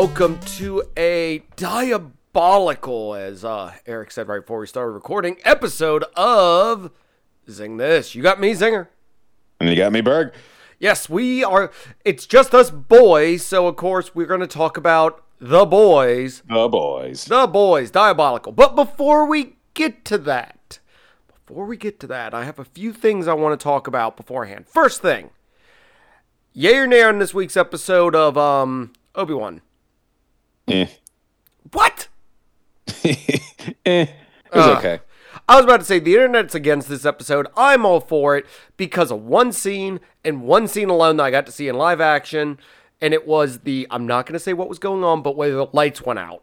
welcome to a diabolical, as uh, Eric said right before we started recording, episode of Zing This. You got me, Zinger. And you got me, Berg. Yes, we are. It's just us boys, so of course we're going to talk about the boys. The boys. The boys, diabolical. But before we get to that, before we get to that, I have a few things I want to talk about beforehand. First thing, yay or nay on this week's episode of um Obi Wan. Eh. What? eh. It was Uh, okay. I was about to say the internet's against this episode. I'm all for it because of one scene and one scene alone that I got to see in live action, and it was the I'm not going to say what was going on, but where the lights went out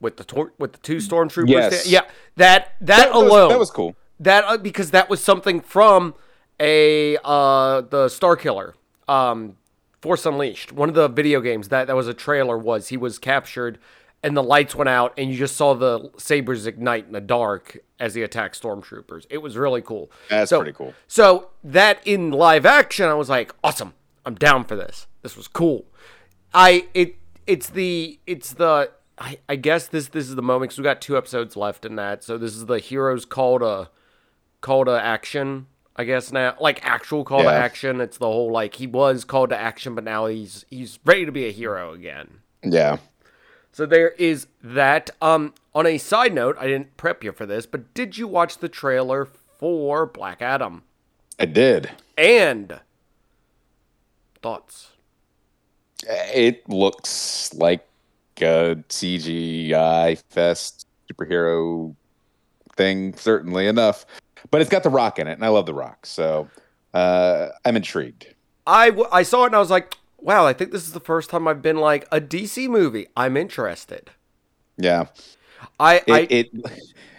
with the tor- with the two stormtroopers. Yes. there. Yeah, that that, That was- alone. that was cool. That uh, because that was something from a uh the Starkiller, um, Force Unleashed. One of the video games that that was a trailer was he was captured and the lights went out and you just saw the sabers ignite in the dark as he attacked stormtroopers. It was really cool. That's So- pretty cool. So that in live action, I was like, awesome. I'm down for this. This was cool. I it it's the it's the I, I guess this this is the moment because we got two episodes left in that. So this is the heroes call to call to action. I guess now, like actual call to action. It's the whole like he was called to action, but now he's he's ready to be a hero again. Yeah. So there is that. Um, on a side note, I didn't prep you for this, but did you watch the trailer for Black Adam? I did. And thoughts. It looks like a CGI fest superhero thing, certainly enough. But it's got The Rock in it, and I love The Rock. So uh, I'm intrigued. I, w- I saw it and I was like, wow, I think this is the first time I've been like a DC movie. I'm interested. Yeah. I, It, I it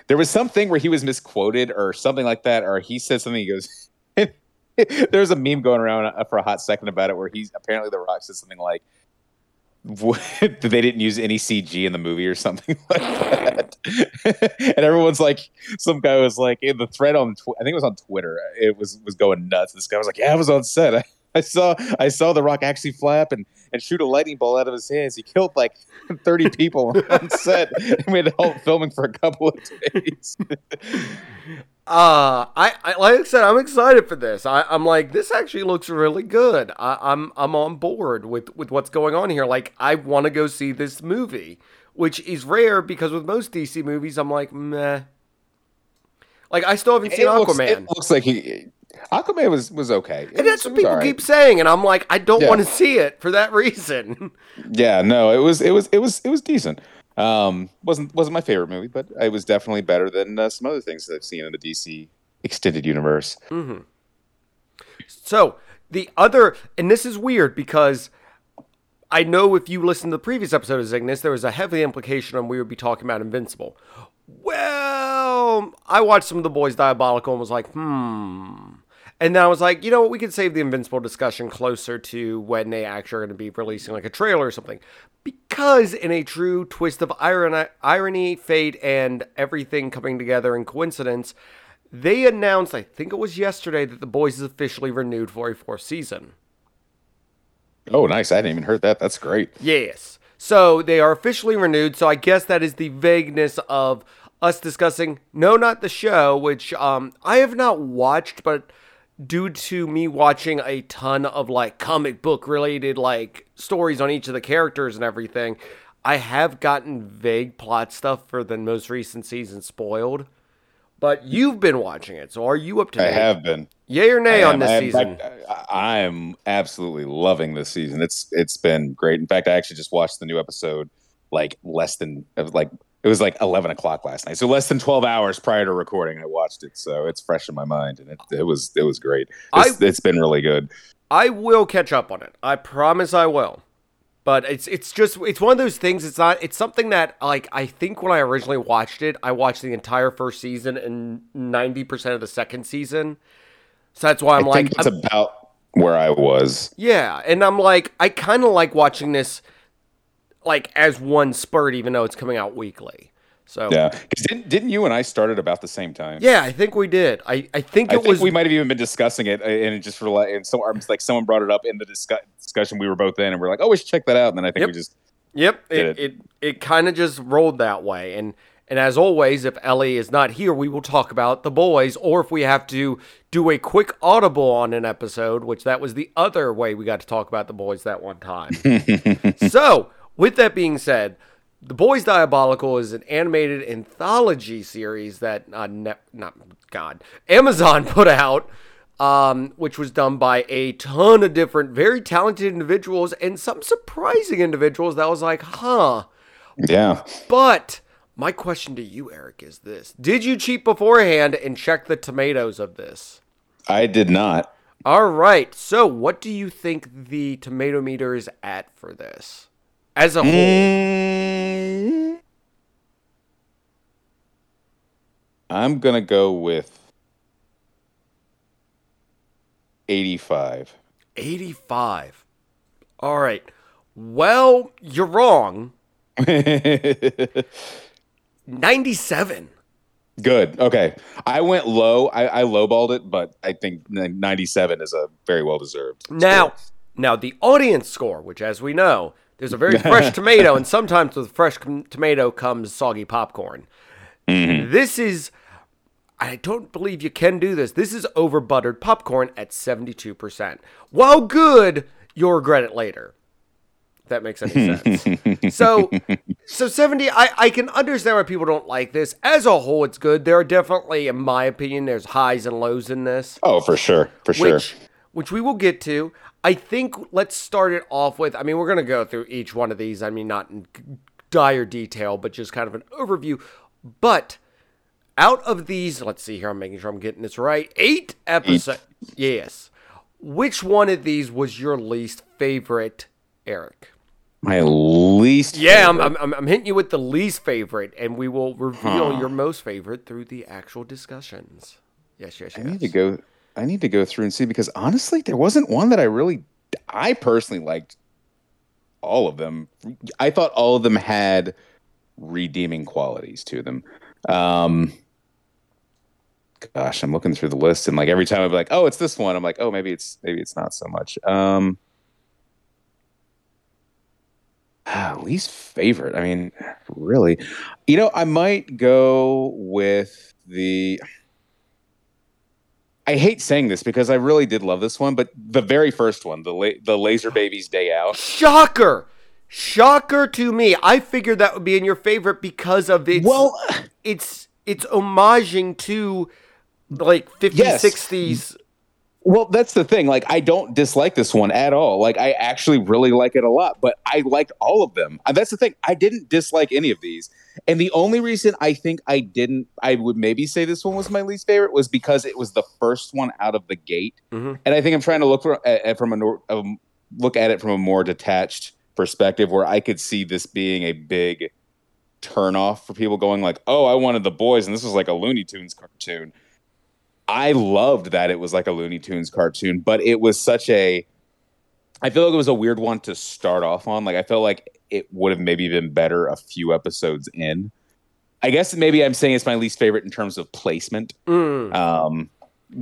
there was something where he was misquoted or something like that, or he said something. He goes, "There's a meme going around uh, for a hot second about it, where he's apparently the Rock said something like." they didn't use any CG in the movie or something like that, and everyone's like, some guy was like in the thread on, tw- I think it was on Twitter, it was was going nuts. This guy was like, "Yeah, I was on set. I, I saw I saw the Rock actually flap and and shoot a lightning bolt out of his hands. He killed like 30 people on set. we had to halt filming for a couple of days. Uh, I, I like I said, I'm excited for this. I, I'm like, this actually looks really good. I, I'm I'm on board with with what's going on here. Like, I want to go see this movie, which is rare because with most DC movies, I'm like, meh. Like, I still haven't seen it, looks, Aquaman, it looks like he Aquaman was was okay. It and that's was- what people right. keep saying, and I'm like, I don't Yeah. want to see it for that reason. Yeah, no, it was it was it was it was decent. Um, wasn't wasn't my favorite movie, but it was definitely better than uh, some other things that I've seen in the DC extended universe. Mm-hmm. So the other, and this is weird because I know if you listen to the previous episode of Cygnus, there was a heavy implication on we would be talking about Invincible. Well, I watched some of the boys Diabolical and was like, hmm. And then I was like, you know what, we could save the Invincible discussion closer to when they actually are going to be releasing like a trailer or something. Because in a true twist of irony, irony, fate, and everything coming together in coincidence, they announced, I think it was yesterday, that The Boys is officially renewed for a fourth season. Oh, nice! I hadn't even heard that. That's great. Yes. So they are officially renewed. So I guess that is the vagueness of us discussing no, not the show, which um I have not watched, but due to me watching a ton of like comic book related like stories on each of the characters and everything, I have gotten vague plot stuff for the most recent season spoiled. But you've been watching it, so are you up to I date? have been. Yay or nay on this I am- season? I am absolutely loving this season. It's it's been great. In fact, I actually just watched the new episode like less than like it was like eleven o'clock last night. So less than twelve hours prior to recording, I watched it. So it's fresh in my mind, and it, it was it was great. It's, it's been really good. I will catch up on it. I promise I will. But it's it's just it's one of those things. It's not. It's something that like I think when I originally watched it, I watched the entire first season and ninety percent of the second season. So that's why I'm I like, think it's about where I was. yeah, and I'm like, I kind of like watching this like as one spurt, even though it's coming out weekly. So Yeah, 'Cause didn't didn't you and I started about the same time? Yeah, I think we did. I, I think I it think was we might have even been discussing it, and it just for like, and so um, like someone brought it up in the discuss- discussion we were both in, and we're like, oh, we should check that out. And then I think Yep. we just Yep, Did it it, it kind of just rolled that way. And and as always, if Ellie is not here, we will talk about the boys, or if we have to do a quick audible on an episode, which that was the other way we got to talk about the boys that one time. so, with that being said, the Boys Diabolical is an animated anthology series that uh, ne- not God Amazon put out, um, which was done by a ton of different, very talented individuals and some surprising individuals. That was like, huh. yeah. But my question to you, Eric, is this: Did you cheat beforehand and check the tomatoes of this? I did not. All right. So, what do you think the tomato meter is at for this as a whole? Mm, I'm gonna go with eighty-five. 85. All right. Well, you're wrong. 97. Good. Okay. I went low. I, I lowballed it, but I think 97 is a very well deserved. Now, now the audience score, which as we know, there's a very fresh tomato and sometimes with fresh com- tomato comes soggy popcorn. Mm-hmm. This is I don't believe you can do this. This is over buttered popcorn at 72%. While good, you'll regret it later. If that makes any sense. so so 70 I, I can understand why people don't like this. As a whole, it's good. There are definitely, in my opinion, there's highs and lows in this Oh, for sure. For sure. which which we will get to. I think let's start it off with. I mean, we're gonna go through each one of these. I mean, not in dire detail, but just kind of an overview. But out of these, let's see here. I'm making sure I'm getting this right. Eight episodes. Yes. Which one of these was your least favorite, Eric? My least. Yeah, I'm, I'm, I'm hitting you with the least favorite, and we will reveal Huh. your most favorite through the actual discussions. Yes, yes, yes. I need to go. I need to go through and see because honestly, there wasn't one that I really. I personally liked all of them. I thought all of them had redeeming qualities to them. Um, gosh, I'm looking through the list and like every time I'm like, oh, it's this one. I'm like, oh, maybe it's maybe it's not so much. Um, least favorite. I mean, really, you know, I might go with the. I hate saying this because I really did love this one, but the very first one, the la- the Laser Babies Day Out. Shocker! Shocker to me. I figured that would be in your favorite because of its Well, it's it's homaging to like 50s, Yes. 60s. Well, that's the thing. Like, I don't dislike this one at all. Like, I actually really like it a lot, but I liked all of them. And that's the thing. I didn't dislike any of these. And the only reason I think I didn't, I would maybe say this one was my least favorite was because it was the first one out of the gate. Mhm. And I think I'm trying to look for, at, at- from a, um, look at it from a more detached perspective where I could see this being a big turnoff for people going like, "Oh, I wanted the boys," and this was like a Looney Tunes cartoon. I loved that it was like a Looney Tunes cartoon, but it was such a. I feel like it was a weird one to start off on. Like I felt like it would have maybe been better a few episodes in. I guess maybe I'm saying it's my least favorite in terms of placement. Mm. Um,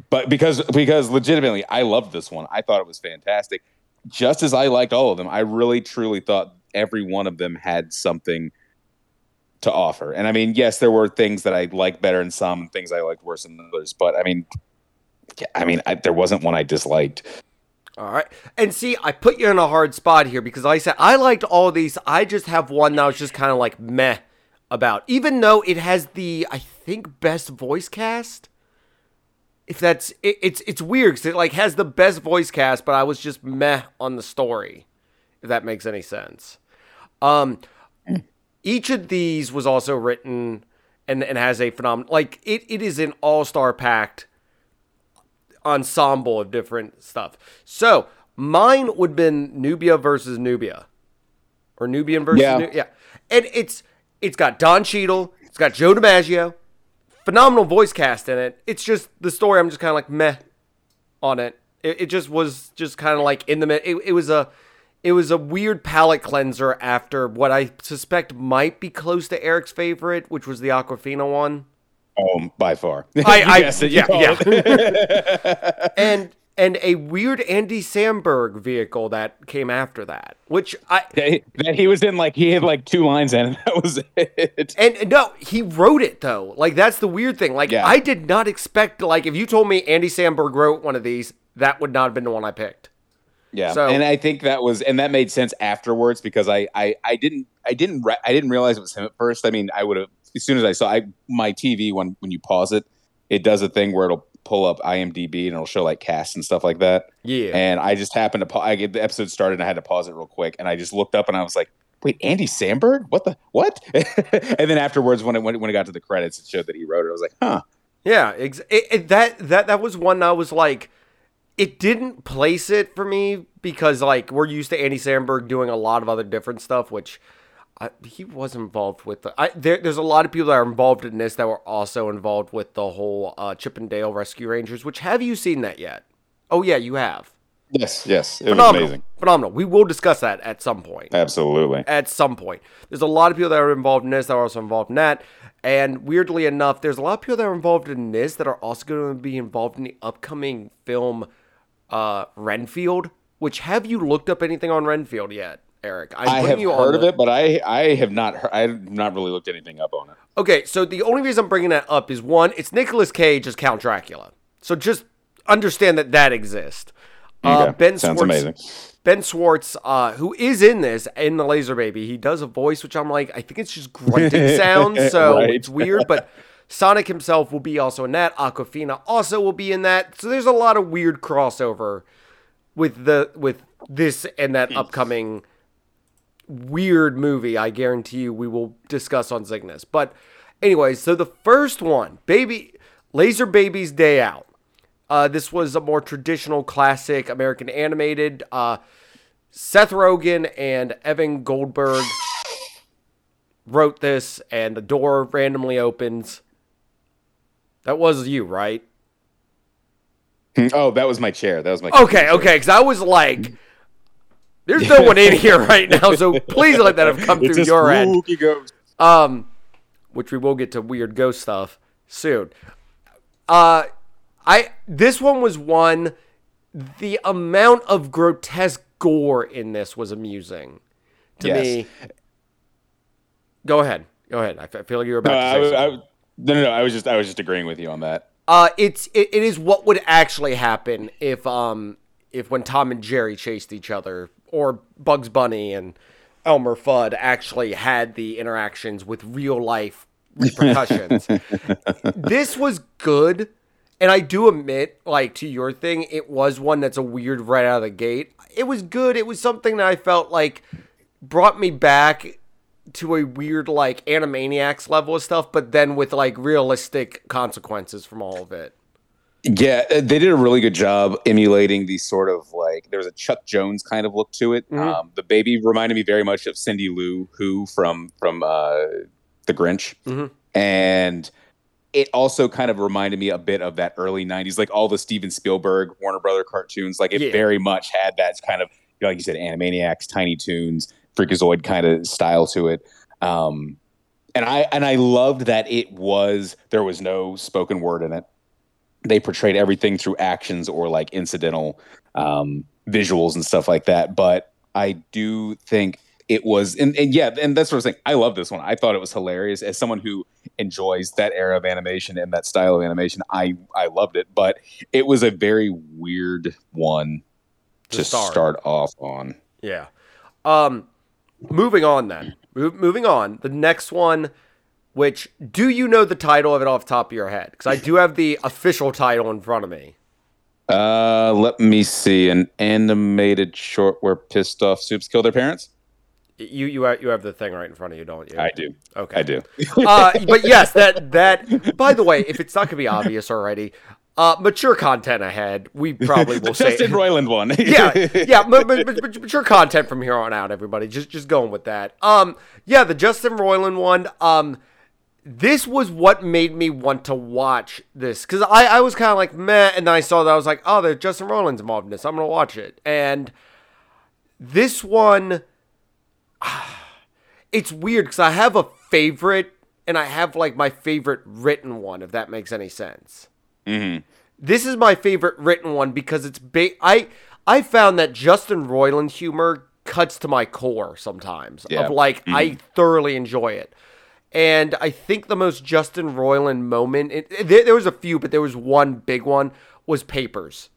but because because legitimately, I loved this one. I thought it was fantastic. Just as I liked all of them, I really truly thought every one of them had something to offer. And I mean, yes, there were things that I liked better in some things I liked worse than others. But I mean, I mean, I, there wasn't one I disliked. All right. And see, I put you in a hard spot here because like I said I liked all these. I just have one that I was just kind of like meh about. Even though it has the I think best voice cast. If that's it, it's it's weird cuz it like has the best voice cast, but I was just meh on the story. If that makes any sense. Um each of these was also written and, and has a phenomenal like it, it is an all-star packed ensemble of different stuff. So mine would have been Nubia versus Nubia, or Nubian versus Yeah. Nu- yeah. And it's it's got Don Cheadle, it's got Joe DiMaggio, phenomenal voice cast in it. It's just the story. I'm just kind of like meh on it. It, it just was just kind of like in the mid. It, it was a it was a weird palate cleanser after what I suspect might be close to Eric's favorite, which was the Awkwafina one. Oh, by far. I, I Yes, yeah, yeah. and and a weird Andy Samberg vehicle that came after that, which I that he- that he was in like he had like two lines in, and that was it. and and no, he wrote it though. Like that's the weird thing. Like Yeah. I did not expect. Like if you told me Andy Samberg wrote one of these, that would not have been the one I picked. Yeah, So- and I think that was and that made sense afterwards because I I, I didn't I didn't re- I didn't realize it was him at first. I mean, I would have as soon as I saw I my TV when when you pause it, it does a thing where it'll pull up IMDb and it'll show like casts and stuff like that. Yeah. And I just happened to pa- I get the episode started and I had to pause it real quick and I just looked up and I was like, wait, Andy Samberg? What the what? and then afterwards when it when, it- when it got to the credits, it showed that he wrote it. I was like, huh. Yeah, ex- it, it, that that that was one I was like, it didn't place it for me because like we're used to Andy Samberg doing a lot of other different stuff, which I, he was involved with. The, I, there, there's a lot of people that are involved in this that were also involved with the whole uh, Chip 'n Dale Rescue Rangers. Which have you seen that yet? Oh yeah, you have. Yes, yes. It was Phenomenal, amazing. phenomenal. We will discuss that at some point Absolutely. at some point. There's a lot of people that are involved in this that are also involved in that. And weirdly enough, there's a lot of people that are involved in this that are also going to be involved in the upcoming film uh, Renfield. Which have you looked up anything on Renfield yet, Eric? I'm I have heard of the- it, but I I have not heard, I have not really looked anything up on it. Okay, so the only reason I'm bringing that up is one, it's Nicolas Cage as Count Dracula. So just understand that that exists. Uh, Okay, ben sounds Schwartz, amazing. Ben Schwartz, uh, who is in this in the Laser Baby, he does a voice which I'm like, I think it's just grunting sounds, so Right. it's weird. But Sonic himself will be also in that. Awkwafina also will be in that. So there's a lot of weird crossover with the with this and that upcoming weird movie. I guarantee you we will discuss on Cygnus. But anyways, so the first one, Baby Laser Baby's Day Out. Uh, this was a more traditional classic American animated. Uh, Seth Rogen and Evan Goldberg wrote this, and the door randomly opens. That was you, right? Oh, that was my chair. That was my Okay, okay, because I was like, there's no one in here right now, so please let that have come It's through your end. spooky ghost. Um, which we will get to weird ghost stuff soon. Uh, I this one was one. The amount of grotesque gore in this was amusing to Yes. me. Go ahead, go ahead. I feel like you're about No, to I, say was- something. I, no, no, no. I was just I was just agreeing with you on that. Uh, it's it, it is what would actually happen if um if when Tom and Jerry chased each other or Bugs Bunny and Elmer Fudd actually had the interactions with real life repercussions. this was good, and I do admit, like to your thing, it was one that's a weird right out of the gate. It was good. It was something that I felt like brought me back to a weird like Animaniacs level of stuff, but then with like realistic consequences from all of it. Yeah, uh, they did a really good job emulating the sort of like there was a Chuck Jones kind of look to it. Mhm. Um, the baby reminded me very much of Cindy Lou Who from from uh, the Grinch, Mhm. and it also kind of reminded me a bit of that early '90s, like all the Steven Spielberg Warner Brother cartoons. Like it Yeah. very much had that kind of you know, like you said, Animaniacs, Tiny Toons, Freakazoid kind of style to it. Um, and I and I loved that it was there was no spoken word in it they portrayed everything through actions or like incidental um, visuals and stuff like that. But I do think it was, and, and yeah, and that's what I was saying. I love this one. I thought it was hilarious. As someone who enjoys that era of animation and that style of animation, I I loved it. But it was a very weird one To to start. start off on. Yeah. Um, moving on then. Mo- moving on. The next one, which do you know the title of it off the top of your head? Because I do have the official title in front of me. Uh, let me see. An animated short where pissed off supes kill their parents. You you have, you have the thing right in front of you, don't you? I do. Okay. I do. uh, but yes, that that. By the way, if it's not gonna be obvious already, uh, mature content ahead. We probably will say. Justin Roiland one. yeah, yeah, ma- ma- ma- ma- mature content from here on out. Everybody, just just going with that. Um, yeah, the Justin Roiland one. Um, this was what made me want to watch this because I I was kind of like meh, and then I saw that I was like, oh, there's Justin Roiland's involved in this. I'm gonna watch it, and This one, it's weird because I have a favorite and I have like my favorite written one, if that makes any sense. Mm-hmm. This is my favorite written one because it's ba- I I found that Justin Roiland humor cuts to my core sometimes. Yeah. Of like I thoroughly enjoy it. And I think the most Justin Roiland moment, it, it- there, there was a few, but there was one big one, was Papers.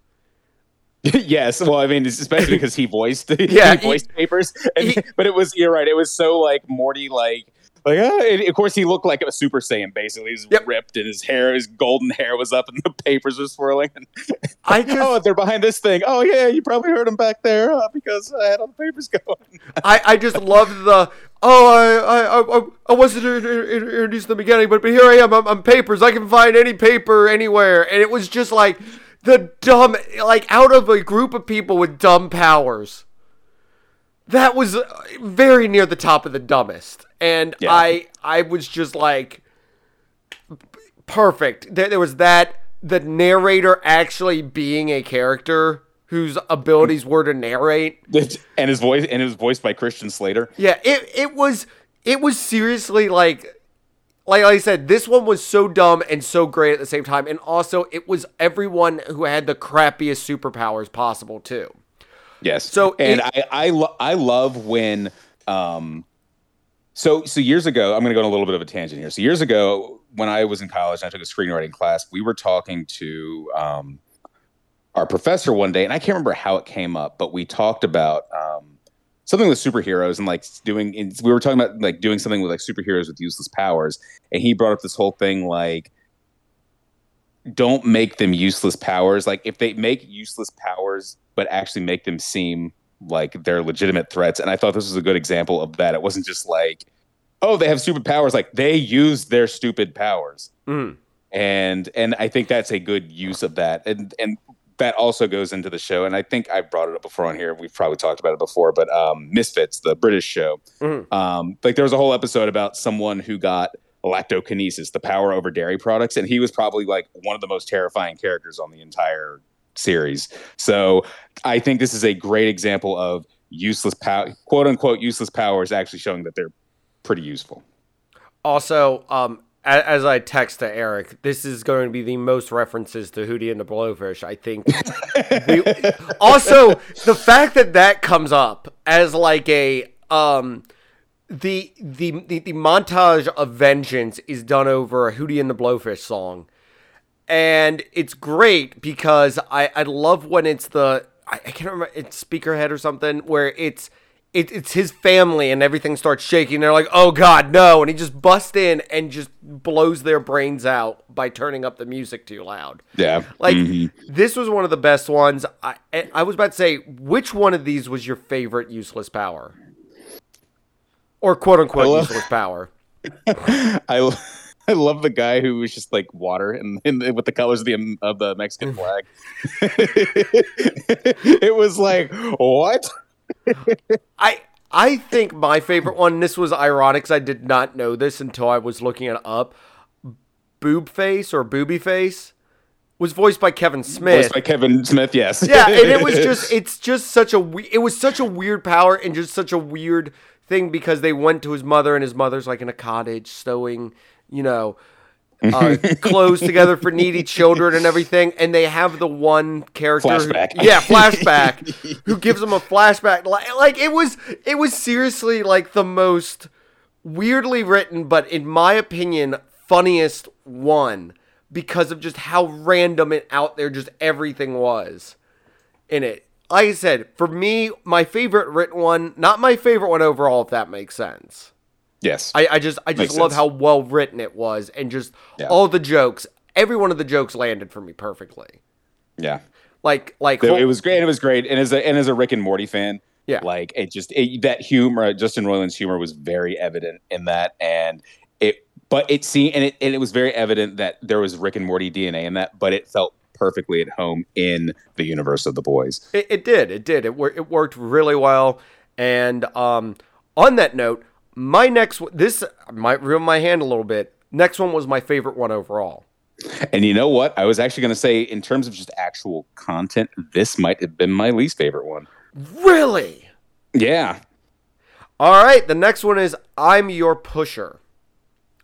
yes, well, I mean, especially because he voiced, Yeah, he voiced papers, and he- but it was you're right. It was so like Morty, like like and of course he looked like a Super Saiyan. Basically, he's Yep. ripped, and his hair, his golden hair, was up, and the papers were swirling. I just oh, they're behind this thing. Oh yeah, you probably heard him back there uh, because I had all the papers going. I, I just loved the oh I I I, I wasn't in- in- in- introduced in the beginning but, but here I am I'm, I'm papers I can find any paper anywhere and it was just like the dumb like out of a group of people with dumb powers that was uh, very near the top of the dumbest and Yeah. I I was just like perfect there, there was that the narrator actually being a character whose abilities were to narrate and his voice and it was voiced by Christian Slater. yeah, it it was it was seriously like like I said, this one was so dumb and so great at the same time, and also it was everyone who had the crappiest superpowers possible too. Yes. So and it- I I, lo- I love when um so so years ago I'm going to go on a little bit of a tangent here. So years ago when I was in college and I took a screenwriting class, we were talking to um our professor one day and I can't remember how it came up, but we talked about um something with superheroes and like doing and we were talking about like doing something with like superheroes with useless powers and he brought up this whole thing like don't make them useless powers. Like if they make useless powers, but actually make them seem like they're legitimate threats. And I thought this was a good example of that. It wasn't just like, oh, they have stupid powers. Like they use their stupid powers. Mm. And and I think that's a good use of that. And and that also goes into the show. And I think I brought it up before on here. We've probably talked about it before, but um, Misfits, the British show. Mhm. Um, like there was a whole episode about someone who got lactokinesis, the power over dairy products, and he was probably like one of the most terrifying characters on the entire series. So I think this is a great example of useless power, quote unquote useless powers, actually showing that they're pretty useful. Also, um, as I text to Eric, this is going to be the most references to Hootie and the Blowfish. I think. We- also, the fact that that comes up as like a um, the, the the the montage of vengeance is done over a Hootie and the Blowfish song, and it's great because I I love when it's the I, I can't remember it's Speakerhead or something where it's. It, it's his family and everything starts shaking. They're like, "Oh God, no!" And he just busts in and just blows their brains out by turning up the music too loud. Yeah. Like Mhm. this was one of the best ones. I I was about to say, which one of these was your favorite useless power, or quote unquote love- useless power? I I love the guy who was just like water and, and with the colors of the um, of the Mexican mm. flag. it was like what? I I think my favorite one. This was ironic because I did not know this until I was looking it up. Boob face or booby face was voiced by Kevin Smith. Voiced by Kevin Smith. Yes. yeah, and it was just it's just such a we- it was such a weird power and just such a weird thing because they went to his mother and his mother's like in a cottage sewing, you know, uh, clothes together for needy children and everything, and they have the one character, who- Flashback. yeah, flashback, who gives them a flashback. Like, like it was, it was seriously like the most weirdly written, but in my opinion, funniest one because of just how random and out there just everything was in it. Like I said, for me, my favorite written one, not my favorite one overall, if that makes sense. yes. I, I just I just Makes love sense. how well written it was and just Yeah. all the jokes. Every one of the jokes landed for me perfectly. yeah. Like like It, it was great. It was great. And as a and as a Rick and Morty fan, Yeah. like it just it, that humor, Justin Roiland's humor was very evident in that, and it. But it seemed and it and it was very evident that there was Rick and Morty DNA in that, but it felt perfectly at home in the universe of the boys. It, it did. It did. It, wor- it worked really well. And um, on that note, my next this might ruin my hand a little bit. Next one was my favorite one overall. And you know what? I was actually going to say, in terms of just actual content, this might have been my least favorite one. Really? Yeah. All right, the next one is I'm Your Pusher,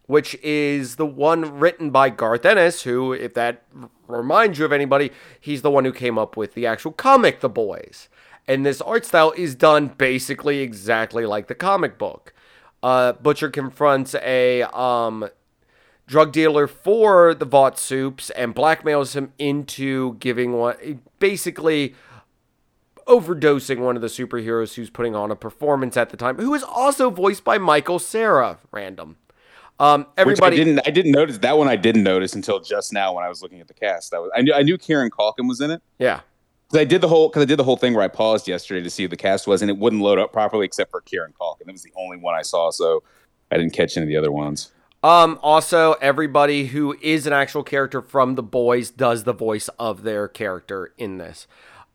which is the one written by Garth Ennis, who, if that reminds you of anybody, he's the one who came up with the actual comic, The Boys. And this art style is done basically exactly like the comic book. Uh, Butcher confronts a um, drug dealer for the Vought supes and blackmails him into giving one, basically overdosing one of the superheroes who's putting on a performance at the time, who is also voiced by Michael Cera. Random. Um, everybody Which I didn't. I didn't notice that one. I didn't notice until just now when I was looking at the cast. That was. I knew. I knew Kieran Culkin was in it. yeah. Because I did the whole. Because I did the whole thing where I paused yesterday to see who the cast was, and it wouldn't load up properly except for Kieran Culkin. It was the only one I saw, so I didn't catch any of the other ones. Um, also, everybody who is an actual character from The Boys does the voice of their character in this.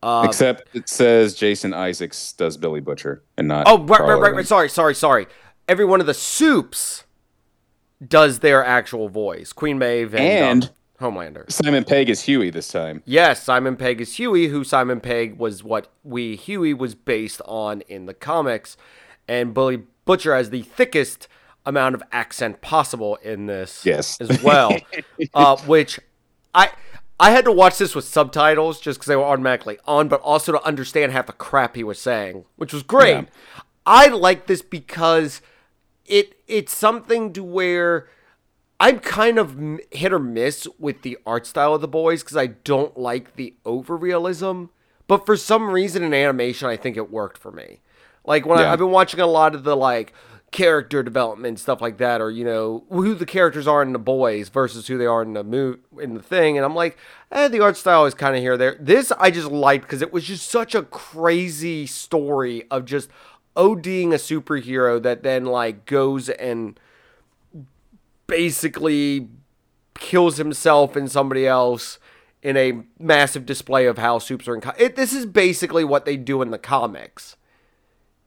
Uh, Except it says Jason Isaacs does Billy Butcher and not. oh, right, Karl right, right, right. Sorry, sorry, sorry. Every one of the supes does their actual voice. Queen Maeve and, And- um, Homelander. Simon Pegg is Hughie this time. Yes, Simon Pegg is Hughie, who Simon Pegg was what we Hughie was based on in the comics, and Billy Butcher has the thickest amount of accent possible in this Yes. as well, uh, which I I had to watch this with subtitles just because they were automatically on, but also to understand half the crap he was saying, which was great. Yeah. I like this because it it's something to where I'm kind of hit or miss with the art style of the boys because I don't like the over realism. But for some reason in animation, I think it worked for me. Like when I, Yeah. I've been watching a lot of the like character development stuff like that, or you know who the characters are in the boys versus who they are in the mo- in the thing, and I'm like, eh, the art style is kind of here or there. This I just liked because it was just such a crazy story of just ODing a superhero that then like goes and basically kills himself and somebody else in a massive display of how supes are in. Co- it, this is basically what they do in the comics,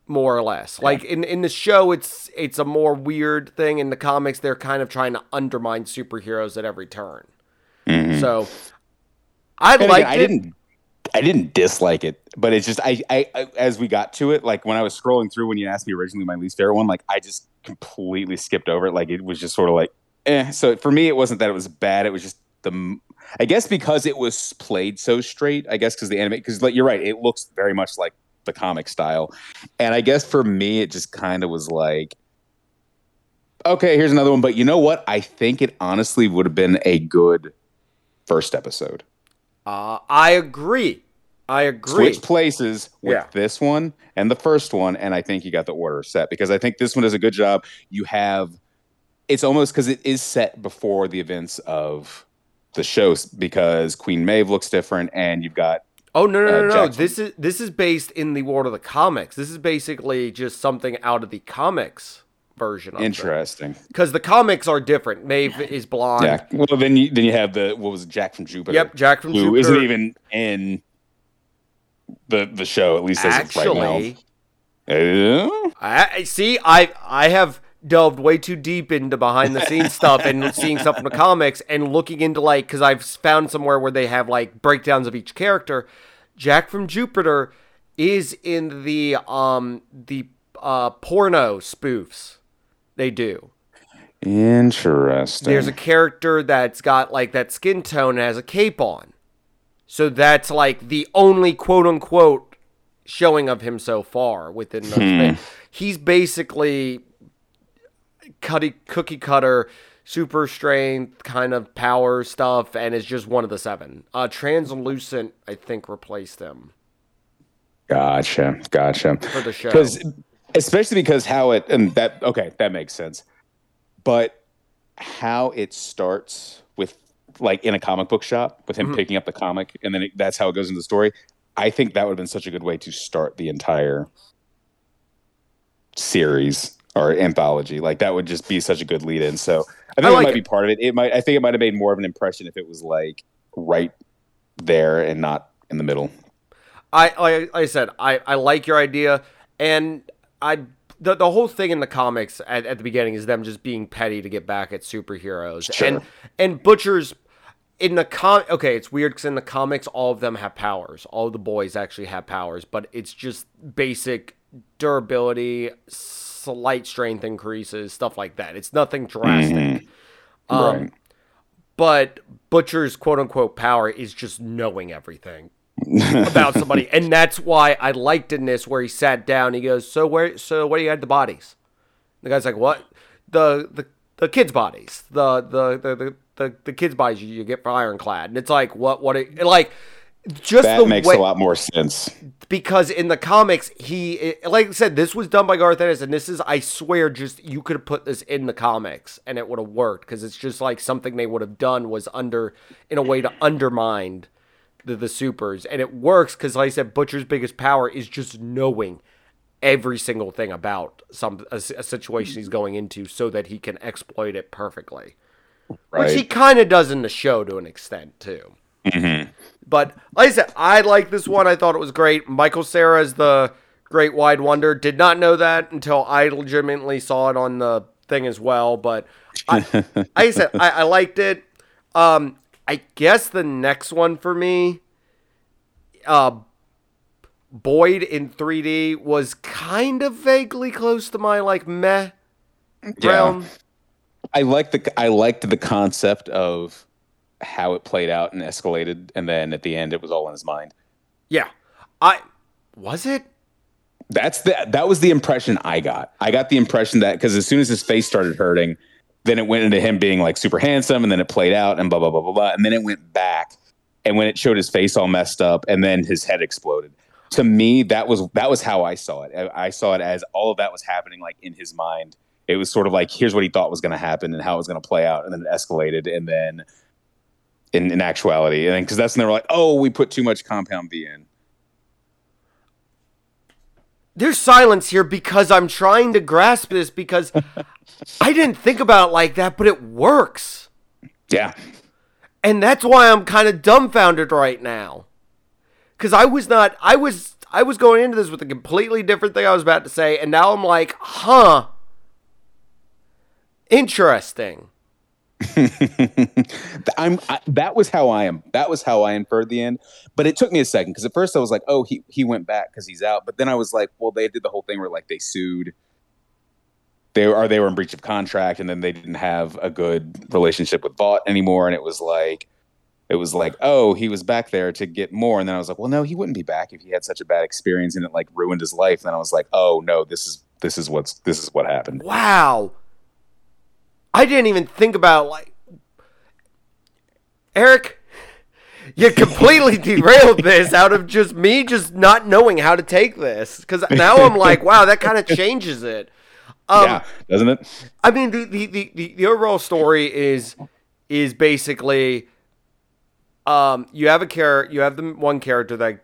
more or less. Like in in the show, it's it's a more weird thing. In the comics, they're kind of trying to undermine superheroes at every turn. Mm-hmm. So I liked again, I it. didn't. I didn't dislike it, but it's just I, I, I as we got to it, like when I was scrolling through when you asked me originally my least favorite one, like I just completely skipped over it. Like it was just sort of like, eh. So for me, it wasn't that it was bad. It was just the, I guess because it was played so straight. I guess because the anime, because like you're right, it looks very much like the comic style, and I guess for me, it just kind of was like, okay, here's another one. But you know what? I think it honestly would have been a good first episode. Uh, I agree. I agree. switch places with Yeah. this one and the first one, and I think you got the order set because I think this one does a good job. You have it's almost because it is set before the events of the shows because Queen Maeve looks different, and you've got Oh no no uh, no no! Jackson. This is this is based in the world of the comics. This is basically just something out of the comics version of it. interesting. Because the comics are different. Maeve is blonde. Yeah. Well, then you then you have the what was it, Jack from Jupiter? Yep, Jack from who Jupiter. isn't even in the the show at least as of right Actually, now. I I- see. I I have delved way too deep into behind the scenes stuff and seeing stuff from the comics and looking into like because I've found somewhere where they have like breakdowns of each character. Jack from Jupiter is in the um the uh porno spoofs they do. interesting. There's a character that's got like that skin tone and has a cape on. So that's like the only quote unquote showing of him so far within those things. He's basically cutty, cookie cutter, super strength kind of power stuff, and is just one of the seven. Uh, Translucent, I think, replaced him Gotcha, gotcha. for the show. Because especially because how it and that okay, that makes sense. But how it starts with like in a comic book shop with him Mhm. picking up the comic and then it, that's how it goes into the story. I think that would have been such a good way to start the entire series or anthology. Like that would just be such a good lead in. So I think I it might it. be part of it. It might I think it might have made more of an impression if it was like right there and not in the middle. I like like I said, I, I like your idea, and I the, the whole thing in the comics at, at the beginning is them just being petty to get back at superheroes, Sure. and and butchers in the com. Okay, it's weird because in the comics all of them have powers. All the boys actually have powers, but it's just basic durability, slight strength increases, stuff like that. It's nothing drastic. Um, right. But Butcher's quote unquote power is just knowing everything about somebody, and that's why I liked in this where he sat down. He goes, "So where? So where do you had the bodies?" The guy's like, "What? The the the kids' bodies. The the the the the, kids' bodies you, you get for Ironclad." And it's like, what? What? It, like just that makes way, a lot more sense. because in the comics he like I said this was done by Garth Ennis and this is I swear just you could have put this in the comics and it would have worked because it's just like something they would have done was under in a way to undermine the the supers and it works because like I said Butcher's biggest power is just knowing every single thing about some a, a situation he's going into so that he can exploit it perfectly which he kind of does in the show to an extent too. Mm-hmm. But like I said, I like this one. I thought it was great. Michael Cera is the Great Wide Wonder. Did not know that until I legitimately saw it on the thing as well. But I, like I said, I, I liked it. Um, I guess the next one for me, uh, Boyd in 3D was kind of vaguely close to my like meh Yeah. realm. I like the I liked the concept of how it played out and escalated, and then at the end, it was all in his mind. Yeah, I was it. That's the that was the impression I got. I got the impression that because as soon as his face started hurting, then it went into him being like super handsome, and then it played out and blah blah blah blah blah, and then it went back, and when it showed his face all messed up, and then his head exploded. To me, that was that was how I saw it. I, I saw it as all of that was happening like in his mind. It was sort of like here's what he thought was going to happen and how it was going to play out, and then it escalated, and then in, in actuality, and then because that's when they were like, oh, we put too much compound V in. there's silence here because I'm trying to grasp this because I didn't think about it like that, but it works. Yeah, And that's why I'm kind of dumbfounded right now. Cuz I was not I was I was going into this with a completely different thing I was about to say and now I'm like, "Huh. Interesting." I'm I, that was how I am. That was how I inferred the end. But it took me a second because at first I was like, "Oh, he he went back because he's out." But then I was like, "Well, they did the whole thing where like they sued. They are they were in breach of contract, and then they didn't have a good relationship with Vought anymore, and it was like." It was like, oh, he was back there to get more, and then I was like, well, no, he wouldn't be back if he had such a bad experience and it like ruined his life. And then I was like, oh no, this is this is what's this is what happened. Wow. I didn't even think about like Eric, you completely derailed this out of just me just not knowing how to take this because now I'm like, wow, that kind of changes it. Um, yeah, doesn't it? I mean, the, the, the, the, overall story is is basically um, you have a char- you have the one character that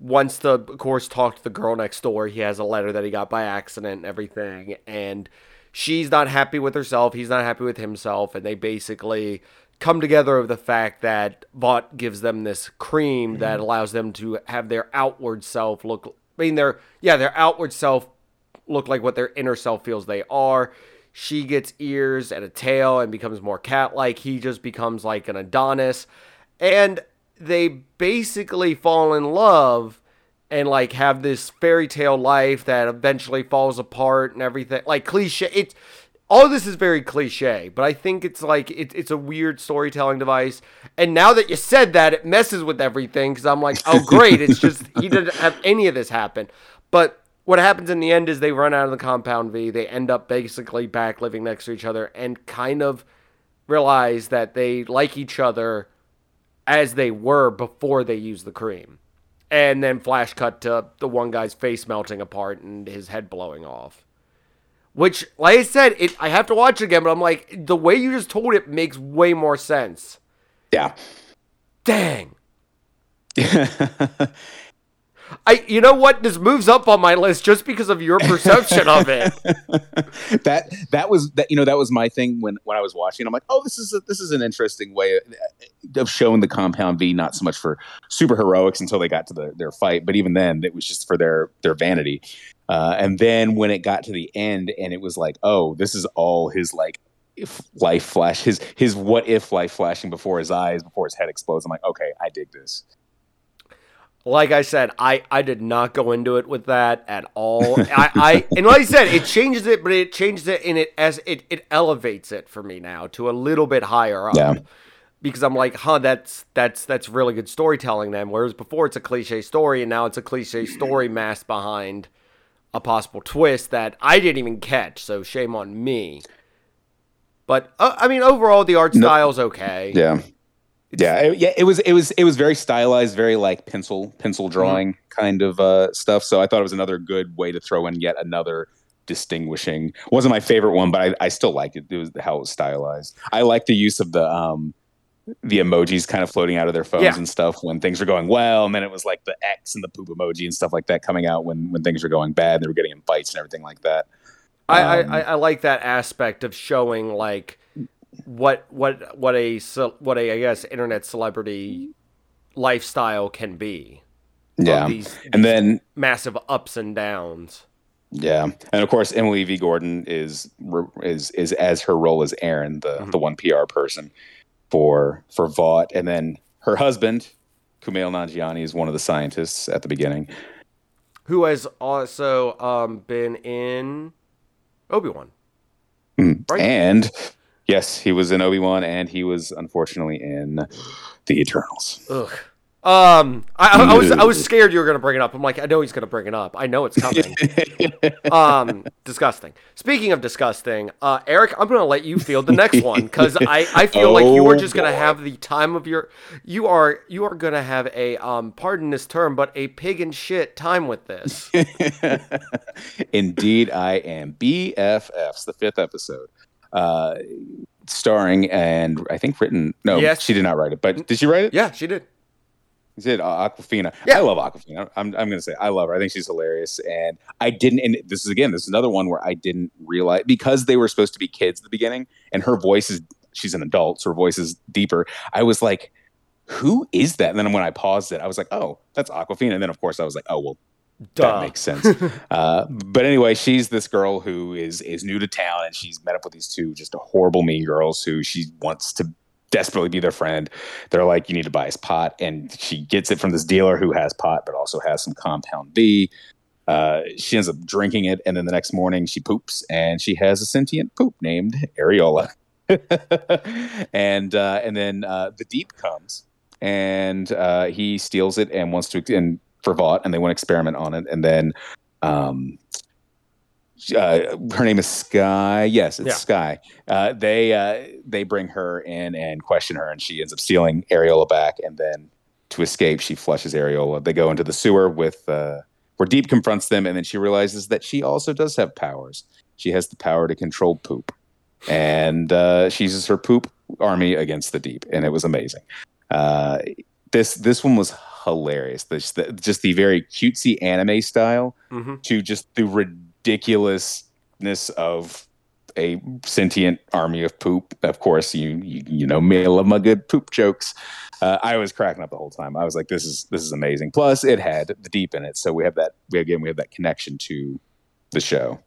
wants to, of course, talk to the girl next door. He has a letter that he got by accident and everything, and she's not happy with herself. He's not happy with himself, and they basically come together of the fact that Vought gives them this cream mm-hmm. that allows them to have their outward self look. I mean, their yeah, their outward self look like what their inner self feels they are. She gets ears and a tail and becomes more cat like. He just becomes like an Adonis. And they basically fall in love and like have this fairy tale life that eventually falls apart and everything. Like cliche. It's all this is very cliche, but I think it's like it, it's a weird storytelling device. And now that you said that, it messes with everything because I'm like, oh great, it's just he didn't have any of this happen. But what happens in the end is they run out of the compound V. They end up basically back living next to each other and kind of realize that they like each other as they were before they used the cream. And then flash cut to the one guy's face melting apart and his head blowing off. Which, like I said, it I have to watch it again, but I'm like, the way you just told it makes way more sense. Yeah. Dang. I you know what? This moves up on my list just because of your perception of it. that that was that you know that was my thing when when I was watching. I'm like, oh, this is a, this is an interesting way of showing the compound V. Not so much for super heroics until they got to the, their fight, but even then, it was just for their their vanity. Uh, and then when it got to the end, and it was like, oh, this is all his like if life flash his his what if life flashing before his eyes before his head explodes. I'm like, okay, I dig this. Like I said, I, I did not go into it with that at all. I, I and like I said, it changes it, but it changes it and it as it, it elevates it for me now to a little bit higher up. Yeah. Because I'm like, huh, that's that's that's really good storytelling then. Whereas before it's a cliche story and now it's a cliche story masked behind a possible twist that I didn't even catch. So shame on me. But uh, I mean, overall the art No. style's okay. Yeah. Yeah, it, yeah, it was it was it was very stylized, very like pencil pencil drawing kind of uh, stuff. So I thought it was another good way to throw in yet another distinguishing. wasn't my favorite one, but I, I still liked it. It was how it was stylized. I like the use of the um the emojis kind of floating out of their phones Yeah. and stuff when things are going well, and then it was like the X and the poop emoji and stuff like that coming out when when things were going bad. And they were getting in fights and everything like that. I, Um, I, I- I like that aspect of showing like what what what a what a I guess internet celebrity lifestyle can be. Yeah, these, and then massive ups and downs. Yeah, and of course Emily V. Gordon is is is as her role as Aaron, the Mhm. the one PR person for for Vought, and then her husband Kumail Nanjiani is one of the scientists at the beginning. Who has also um, been in Obi Wan? Mm. Right. And yes, he was in Obi Wan, and he was unfortunately in the Eternals. Ugh. Um, I, I, I was I was scared you were gonna bring it up. I'm like, I know he's gonna bring it up. I know it's coming. um, disgusting. Speaking of disgusting, uh, Eric, I'm gonna let you field the next one because I, I feel like you are Oh, just gonna boy. have the time of your you are you are gonna have a um pardon this term but a pig and shit time with this. Indeed, I am. BFFs, the fifth episode, uh, starring and I think written. No, Yes. she did not write it, but did she write it? yeah, she did. Is it Uh, Awkwafina. Yeah. I love Awkwafina. I'm, I'm going to say I love her. I think she's hilarious. And I didn't. And this is again, this is another one where I didn't realize because they were supposed to be kids at the beginning, and her voice is she's an adult, so her voice is deeper. I was like, who is that? And then when I paused it, I was like, oh, that's Awkwafina. And then of course I was like, oh well, Duh. that makes sense. uh, but anyway, she's this girl who is is new to town, and she's met up with these two just horrible mean girls who she wants to desperately be their friend. They're like, you need to buy us pot, and she gets it from this dealer who has pot, but also has some compound V. Uh, she ends up drinking it, and then the next morning she poops, and she has a sentient poop named Areola. and uh, and then uh, the deep comes, and uh, he steals it and wants to and for Vought, and they want to experiment on it, and then um, uh, her name is Sky. Yes, it's Yeah. Sky. Uh, they uh, they bring her in and question her, and she ends up stealing Ariola back, and then to escape, she flushes Ariola. They go into the sewer with uh, where Deep confronts them, and then she realizes that she also does have powers. She has the power to control poop, and uh, she uses her poop army against the Deep, and it was amazing. Uh, this this one was hilarious. This the, just the very cutesy anime style hmm to just the ridiculousness of a sentient army of poop. Of course, you you, you know me, I love my good poop jokes. Uh, I was cracking up the whole time. I was like, "This is this is amazing." Plus, it had the deep in it, so we have that. We again we have that connection to the show.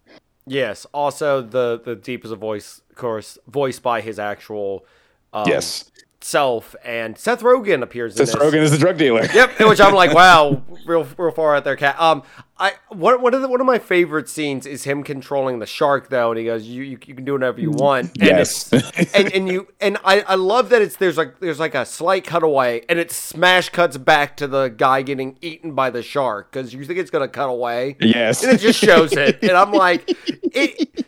Yes. Also, the the deep is a voice, of course, voiced by his actual um, yes, self, and Seth Rogen appears in Seth. Rogen is the drug dealer. Yep, which I'm like, wow, real, real far out there, cat. Um, I one one of the, one of my favorite scenes is him controlling the shark, though, and he goes, "You you, you can do whatever you want." And Yes. and and you and I I love that it's there's like there's like a slight cutaway, and it smash cuts back to the guy getting eaten by the shark because you think it's gonna cut away, yes, and it just shows it, and I'm like, it.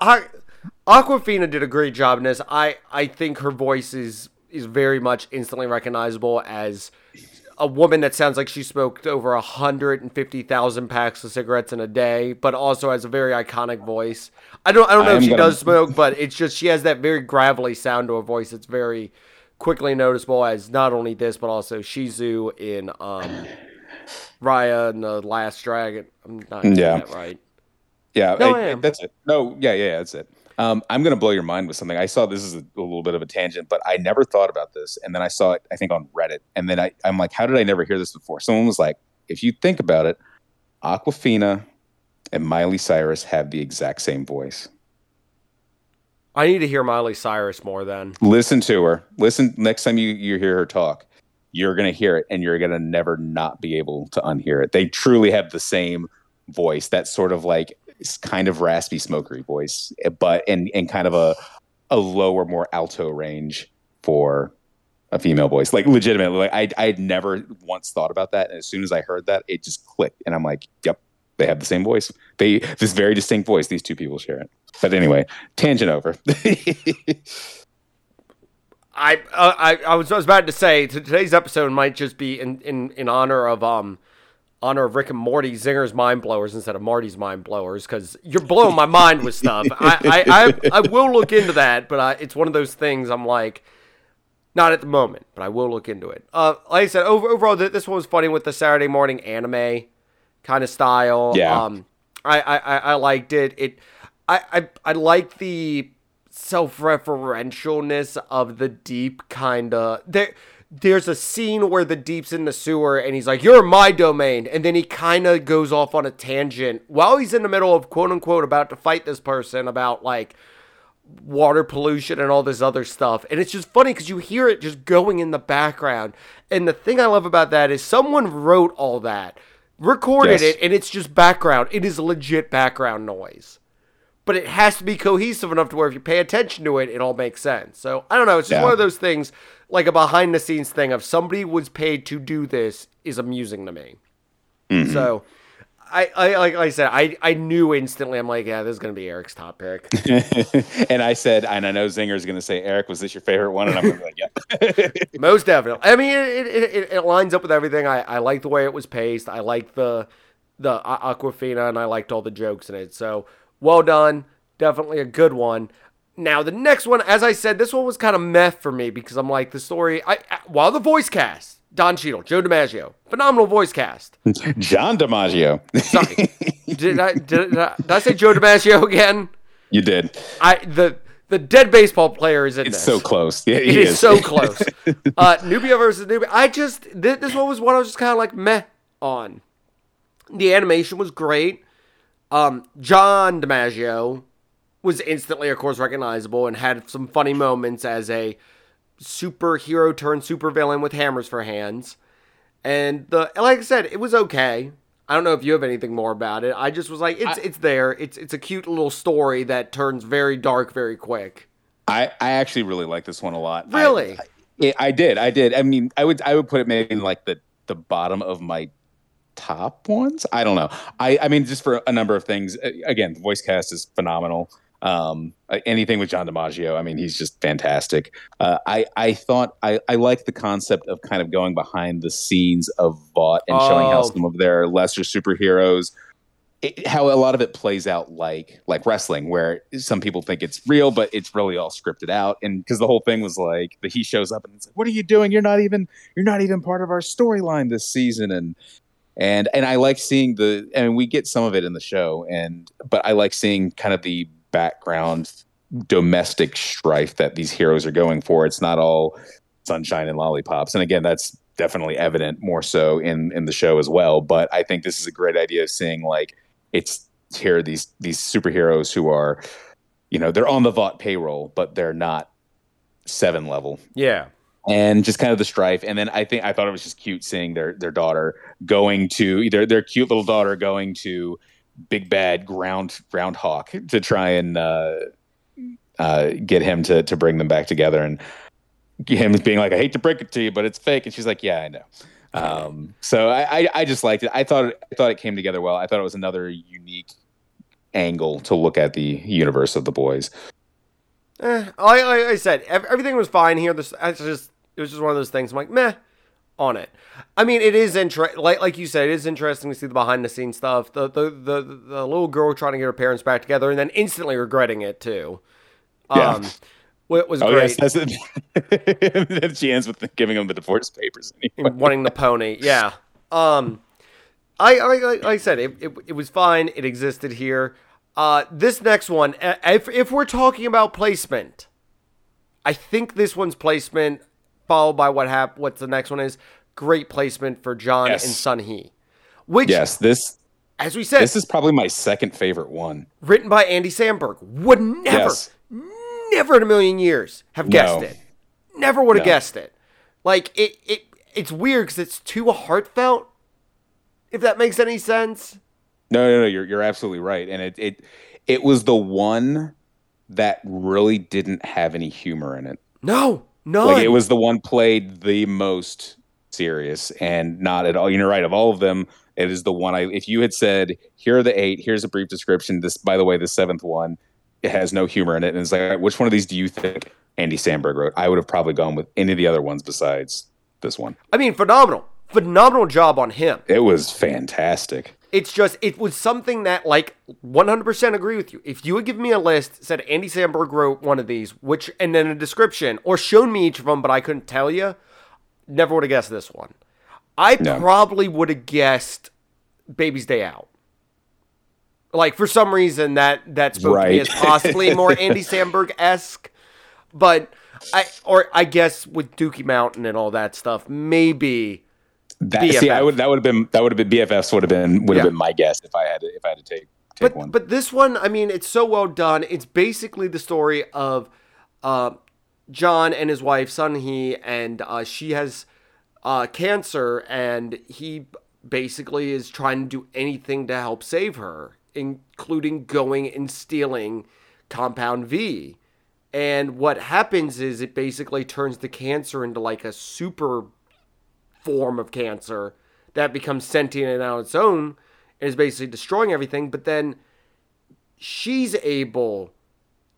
I, Awkwafina did a great job in this. I I think her voice is is very much instantly recognizable as a woman that sounds like she smoked over 150,000 packs of cigarettes in a day, but also has a very iconic voice. I don't I don't know I if she gonna- does smoke, but it's just she has that very gravelly sound to her voice. It's very quickly noticeable as not only this but also Shizu in um Raya and the Last Dragon. I'm not getting Yeah. that right. Yeah, No, I am. that's it. No, yeah, yeah, that's it. Um, I'm going to blow your mind with something. I saw this is a, a little bit of a tangent, but I never thought about this. And then I saw it, I think, on Reddit. And then I, I'm like, how did I never hear this before? Someone was like, if you think about it, Awkwafina and Miley Cyrus have the exact same voice. I need to hear Miley Cyrus more then. Listen to her. Listen next time you, you hear her talk. you're going to hear it and you're going to never not be able to unhear it. They truly have the same voice, that sort of like kind of raspy, smokery voice, but and in kind of a, a lower, more alto range for a female voice. Like legitimately, like I I'd never once thought about that. And as soon as I heard that, it just clicked. And I'm like, yep, they have the same voice. They this very distinct voice. These two people share it. But anyway, tangent over. I, uh, I I was I was about to say today's episode might just be in, in, in honor of um honor of Rick and Morty Zinger's mind blowers instead of Marty's mind blowers because you're blowing my mind with stuff. I, I, I, I will look into that, but I, it's one of those things I'm like, not at the moment, but I will look into it. Uh, like I said, over, overall, this one was funny with the Saturday morning anime kind of style. Yeah. Um, I, I, I liked it. It, I, I, I like the self-referentialness of the deep kind of there there's a scene where the deep's in the sewer and he's like you're my domain and then he kind of goes off on a tangent while he's in the middle of quote unquote about to fight this person about like water pollution and all this other stuff and it's just funny because you hear it just going in the background and the thing i love about that is someone wrote all that recorded yes. it and it's just background it is legit background noise but it has to be cohesive enough to where if you pay attention to it, it all makes sense. So I don't know. It's just yeah. one of those things, like a behind the scenes thing of somebody was paid to do this is amusing to me. Mm-hmm. So I, I like I said, I, I knew instantly. I'm like, yeah, this is gonna be Eric's top pick. and I said, and I know Zinger's gonna say, Eric, was this your favorite one? And I'm gonna be like, yeah, most definitely. I mean, it, it, it, it lines up with everything. I, I like the way it was paced. I like the the Awkwafina, and I liked all the jokes in it. So well done. Definitely a good one. Now, the next one, as I said, this one was kind of meh for me because I'm like, the story, I, I while the voice cast, Don Cheadle, Joe DiMaggio, phenomenal voice cast. John DiMaggio. Sorry. Did I, did, I, did I say Joe DiMaggio again? You did. I the the dead baseball player is in it's this. so close. Yeah, it is. is. so close. Uh, Nubian versus Nubian. I just this, this one was one I was just kind of like meh on. The animation was great. Um, John DiMaggio was instantly, of course, recognizable and had some funny moments as a superhero turned supervillain with hammers for hands. And the like I said, it was okay. I don't know if you have anything more about it. I just was like, it's I, it's there. It's it's a cute little story that turns very dark very quick. I I actually really like this one a lot. Really, I, I, I did. I did. I mean, I would I would put it maybe in like the the bottom of my top ones. I don't know. I, I mean, just for a number of things. Again, the voice cast is phenomenal. Um, anything with John DiMaggio, I mean, he's just fantastic. Uh, I I thought I I like the concept of kind of going behind the scenes of Vought and oh. showing how oh. some of their lesser superheroes. It, how a lot of it plays out like like wrestling, where some people think it's real, but it's really all scripted out. And because the whole thing was like, the, he shows up and it's like, "What are you doing? You're not even you're not even part of our storyline this season." And and and I like seeing the I mean we get some of it in the show and but I like seeing kind of the background domestic strife that these heroes are going for. It's not all sunshine and lollipops. And again, that's definitely evident more so in in the show as well, but I think this is a great idea of seeing like it's here these these superheroes who are you know, they're on the Vought payroll, but they're not seven level. Yeah and just kind of the strife. And then I think I thought it was just cute seeing their their daughter going to either their cute little daughter going to big bad ground groundhawk to try and uh, uh, get him to to bring them back together and him being like, I hate to break it to you, but it's fake. And she's like, Yeah, I know. Um, so I, I, I just liked it. I thought I thought it came together well. I thought it was another unique angle to look at the universe of the boys. Eh, like, like I said, everything was fine here. This, I just it was just one of those things. I'm like, meh, on it. I mean, it is interesting. Like like you said, it is interesting to see the behind the scenes stuff. The, the the the little girl trying to get her parents back together and then instantly regretting it too. Yeah. Um, it was oh, great. Yes, that's she ends with giving him the divorce papers anyway. wanting the pony. Yeah. Um, I, I like I said, it, it, it was fine. It existed here. Uh, this next one, if if we're talking about placement, I think this one's placement followed by what hap- what the next one is. Great placement for John yes. and Sun Hee. Which yes, this as we said, this is probably my second favorite one. Written by Andy Samberg. Would never, yes. never in a million years have guessed no. it. Never would have no. guessed it. Like it, it it's weird because it's too heartfelt. If that makes any sense. No, no, no. You're you're absolutely right, and it it it was the one that really didn't have any humor in it. No, no. Like it was the one played the most serious and not at all. You're right. Of all of them, it is the one I. If you had said, "Here are the eight. Here's a brief description." This, by the way, the seventh one, it has no humor in it, and it's like, which one of these do you think Andy Samberg wrote? I would have probably gone with any of the other ones besides this one. I mean, phenomenal, phenomenal job on him. It was fantastic. It's just it was something that like 100% agree with you. If you had given me a list, said Andy Samberg wrote one of these, which and then a description or shown me each of them, but I couldn't tell you, never would have guessed this one. I No. probably would have guessed Baby's Day Out. Like for some reason that that spoke to me as possibly more Andy Samberg esque, but I or I guess with Dookie Mountain and all that stuff, maybe That, see, I would that would have been that would have been BFFs would have been would have Yeah. been my guess if I had to if I had to take take but one. but this one, I mean, it's so well done. It's basically the story of uh, John and his wife Sunhee, and uh, she has uh, cancer, and he basically is trying to do anything to help save her, including going and stealing Compound V. And what happens is it basically turns the cancer into like a super form of cancer that becomes sentient and on its own and is basically destroying everything. But then she's able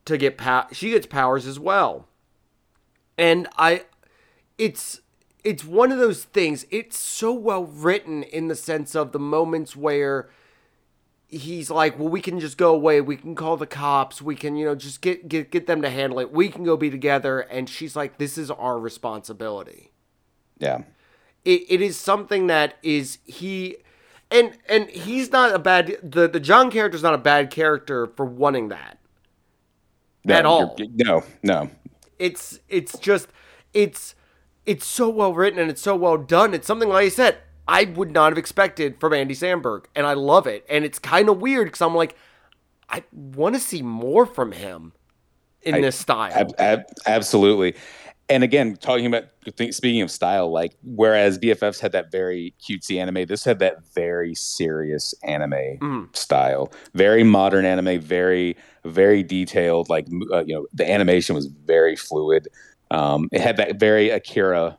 to get pow- she gets powers as well. And I it's it's one of those things. It's so well written in the sense of the moments where he's like, "Well, we can just go away. We can call the cops. We can, you know, just get get get them to handle it. We can go be together." And she's like, "This is our responsibility." yeah, it, it is something that is he and and he's not a bad the the John character is not a bad character for wanting that. no, At all. No, no. It's it's just it's it's so well written and it's so well done. It's something like I said I would not have expected from Andy Samberg, and I love it. And it's kind of weird because I'm like, I want to see more from him in I- this style. Ab- ab- absolutely. And again, talking about speaking of style, like whereas BFFs had that very cutesy anime, this had that very serious anime Mm. style, very modern anime, very very detailed. Like uh, you know, the animation was very fluid. Um, it had that very Akira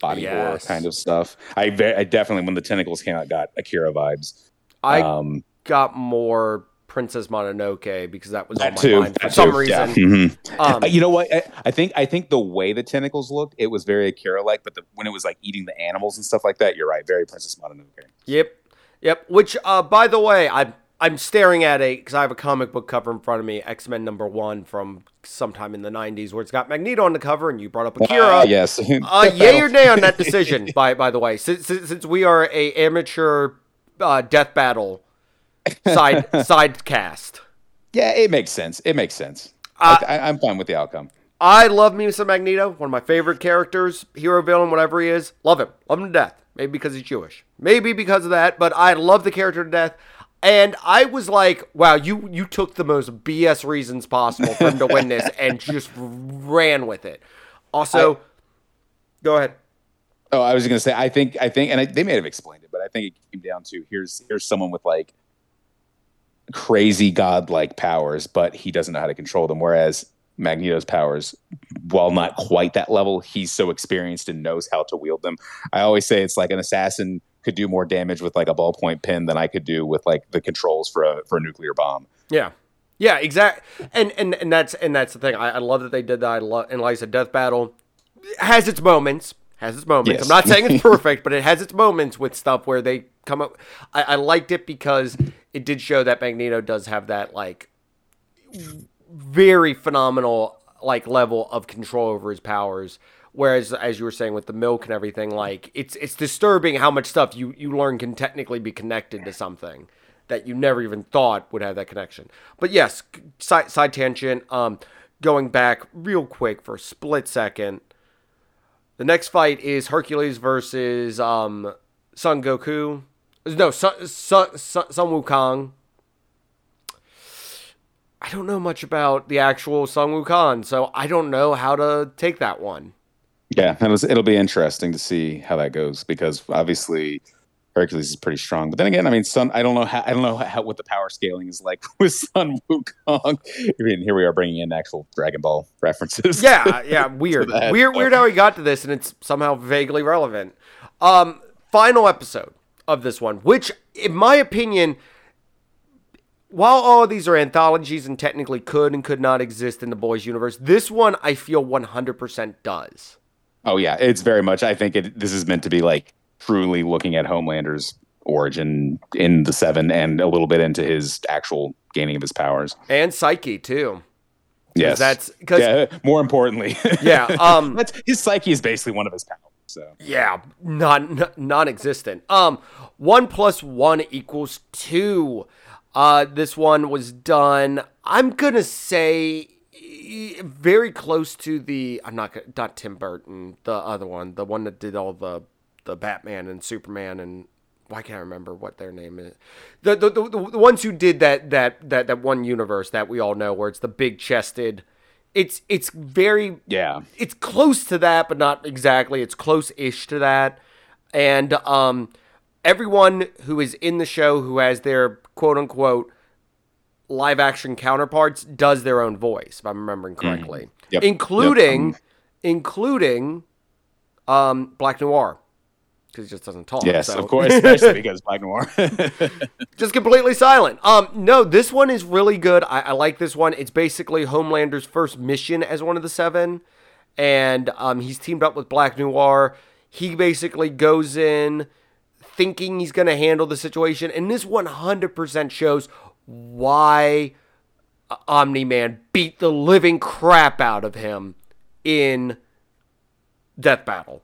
body horror kind of stuff. I, ve- I definitely when the tentacles came out got Akira vibes. I um, got more Princess Mononoke because that was on my too. mind for that some too, reason. yeah. Mhm. Um, Uh, you know what? I, I think I think the way the tentacles looked, it was very Akira like, but the, when it was like eating the animals and stuff like that, you're right, very Princess Mononoke. Yep, yep. Which, uh, by the way, I'm I'm staring at a because I have a comic book cover in front of me, X Men number one from sometime in the '90s, where it's got Magneto on the cover, and you brought up Akira. Ah, yes. Uh, yay or nay on that decision? by by the way, since, since, since we are a amateur uh, death battle side side cast, yeah, it makes sense. It makes sense. Uh, I, I, I'm fine with the outcome. I love me some Magneto, one of my favorite characters, hero, villain, whatever he is. Love him. Love him to death. Maybe because he's Jewish. Maybe because of that, but I love the character to death. And I was like, wow, you you took the most BS reasons possible for him to win this and just ran with it. Also, go ahead. Oh, I was going to say, I think, I think, and I, they may have explained it, but I think it came down to here's here's someone with like crazy godlike powers, but he doesn't know how to control them. Whereas Magneto's powers, while not quite that level, he's so experienced and knows how to wield them. I always say it's like an assassin could do more damage with like a ballpoint pen than I could do with like the controls for a for a nuclear bomb. Yeah. Yeah, exact. And and and that's and that's the thing. I, I love that they did that. I love and like I said, Death Battle has its moments. Has its moments. Yes. I'm not saying it's perfect, but it has its moments with stuff where they come up. I, I liked it because it did show that Magneto does have that like very phenomenal like level of control over his powers. Whereas, as you were saying with the milk and everything, like it's it's disturbing how much stuff you you learn can technically be connected to something that you never even thought would have that connection. But yes, side, side tangent. Um, going back real quick for a split second. The next fight is Hercules versus um Son Goku. No, Sun Sun, Sun Wukong. I don't know much about the actual Sun Wukong, so I don't know how to take that one. Yeah, it was, it'll be interesting to see how that goes because obviously Hercules is pretty strong. But then again, I mean, Sun. I don't know how. I don't know how, what the power scaling is like with Sun Wukong. I mean, here we are bringing in actual Dragon Ball references. Yeah, yeah, weird, weird, weird how we got to this, and it's somehow vaguely relevant. Um, final episode of this one, which, in my opinion, while all of these are anthologies and technically could and could not exist in the boys universe, this one I feel 100% does. Oh yeah, it's very much. I think it, this is meant to be like truly looking at Homelander's origin in the seven and a little bit into his actual gaining of his powers. And Psyche too. Yes, that's because yeah. More importantly, yeah, um, that's, his psyche is basically one of his powers. So yeah, non non-existent. Um, one plus one equals two. Uh, this one was done. I'm gonna say very close to the. I'm not not Tim Burton, the other one, the one that did all the the Batman and Superman and why can't I remember what their name is? The the, the the ones who did that that that that one universe that we all know where it's the big chested. It's it's very yeah. It's close to that, but not exactly. It's close-ish to that, and um, everyone who is in the show who has their quote unquote live action counterparts does their own voice, if I'm remembering correctly, Yep. including Yep. including um, Black Noir because he just doesn't talk. Yes, so- of course, especially because Black Noir. just completely silent. Um, no, this one is really good. I, I like this one. It's basically Homelander's first mission as one of the seven, and um, he's teamed up with Black Noir. He basically goes in thinking he's going to handle the situation, and this 100% shows why Omni Man beat the living crap out of him in Death Battle.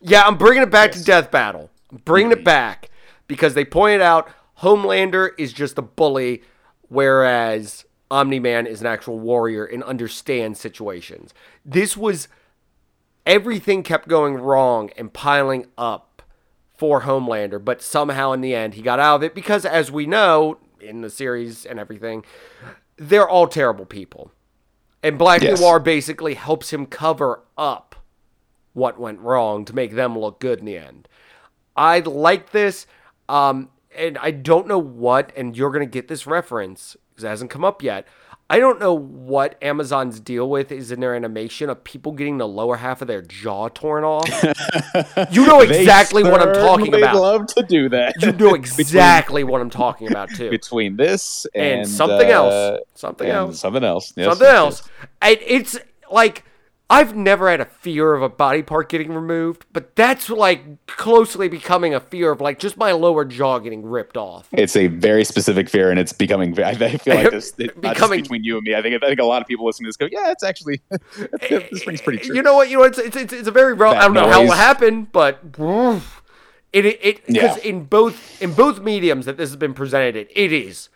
Yeah, I'm bringing it back to Death Battle. I'm bringing it back because they pointed out Homelander is just a bully, whereas Omni Man is an actual warrior and understands situations. This was everything kept going wrong and piling up for Homelander, but somehow in the end he got out of it because, as we know in the series and everything, they're all terrible people. And Black Yes. Noir basically helps him cover up what went wrong to make them look good in the end. I like this, um, and I don't know what, and you're gonna get this reference because it hasn't come up yet. I don't know what Amazon's deal with is in their animation of people getting the lower half of their jaw torn off. you know exactly what I'm talking about. Love to do that. You know exactly what I'm talking about too. between this and, And, something uh, else. Something and else. Something else. Yes, something yes, else. And it's like I've never had a fear of a body part getting removed, but that's like closely becoming a fear of like just my lower jaw getting ripped off. It's a very specific fear, and it's becoming. I feel like this it, Becoming- between you and me. I think I think a lot of people listening to this go, "Yeah, it's actually eh, this thing's pretty eh, true." You know what? You know it's it's it's, it's a very real. I don't know how it noise. happened, but it it it because Yeah. in both in both mediums that this has been presented, in, it is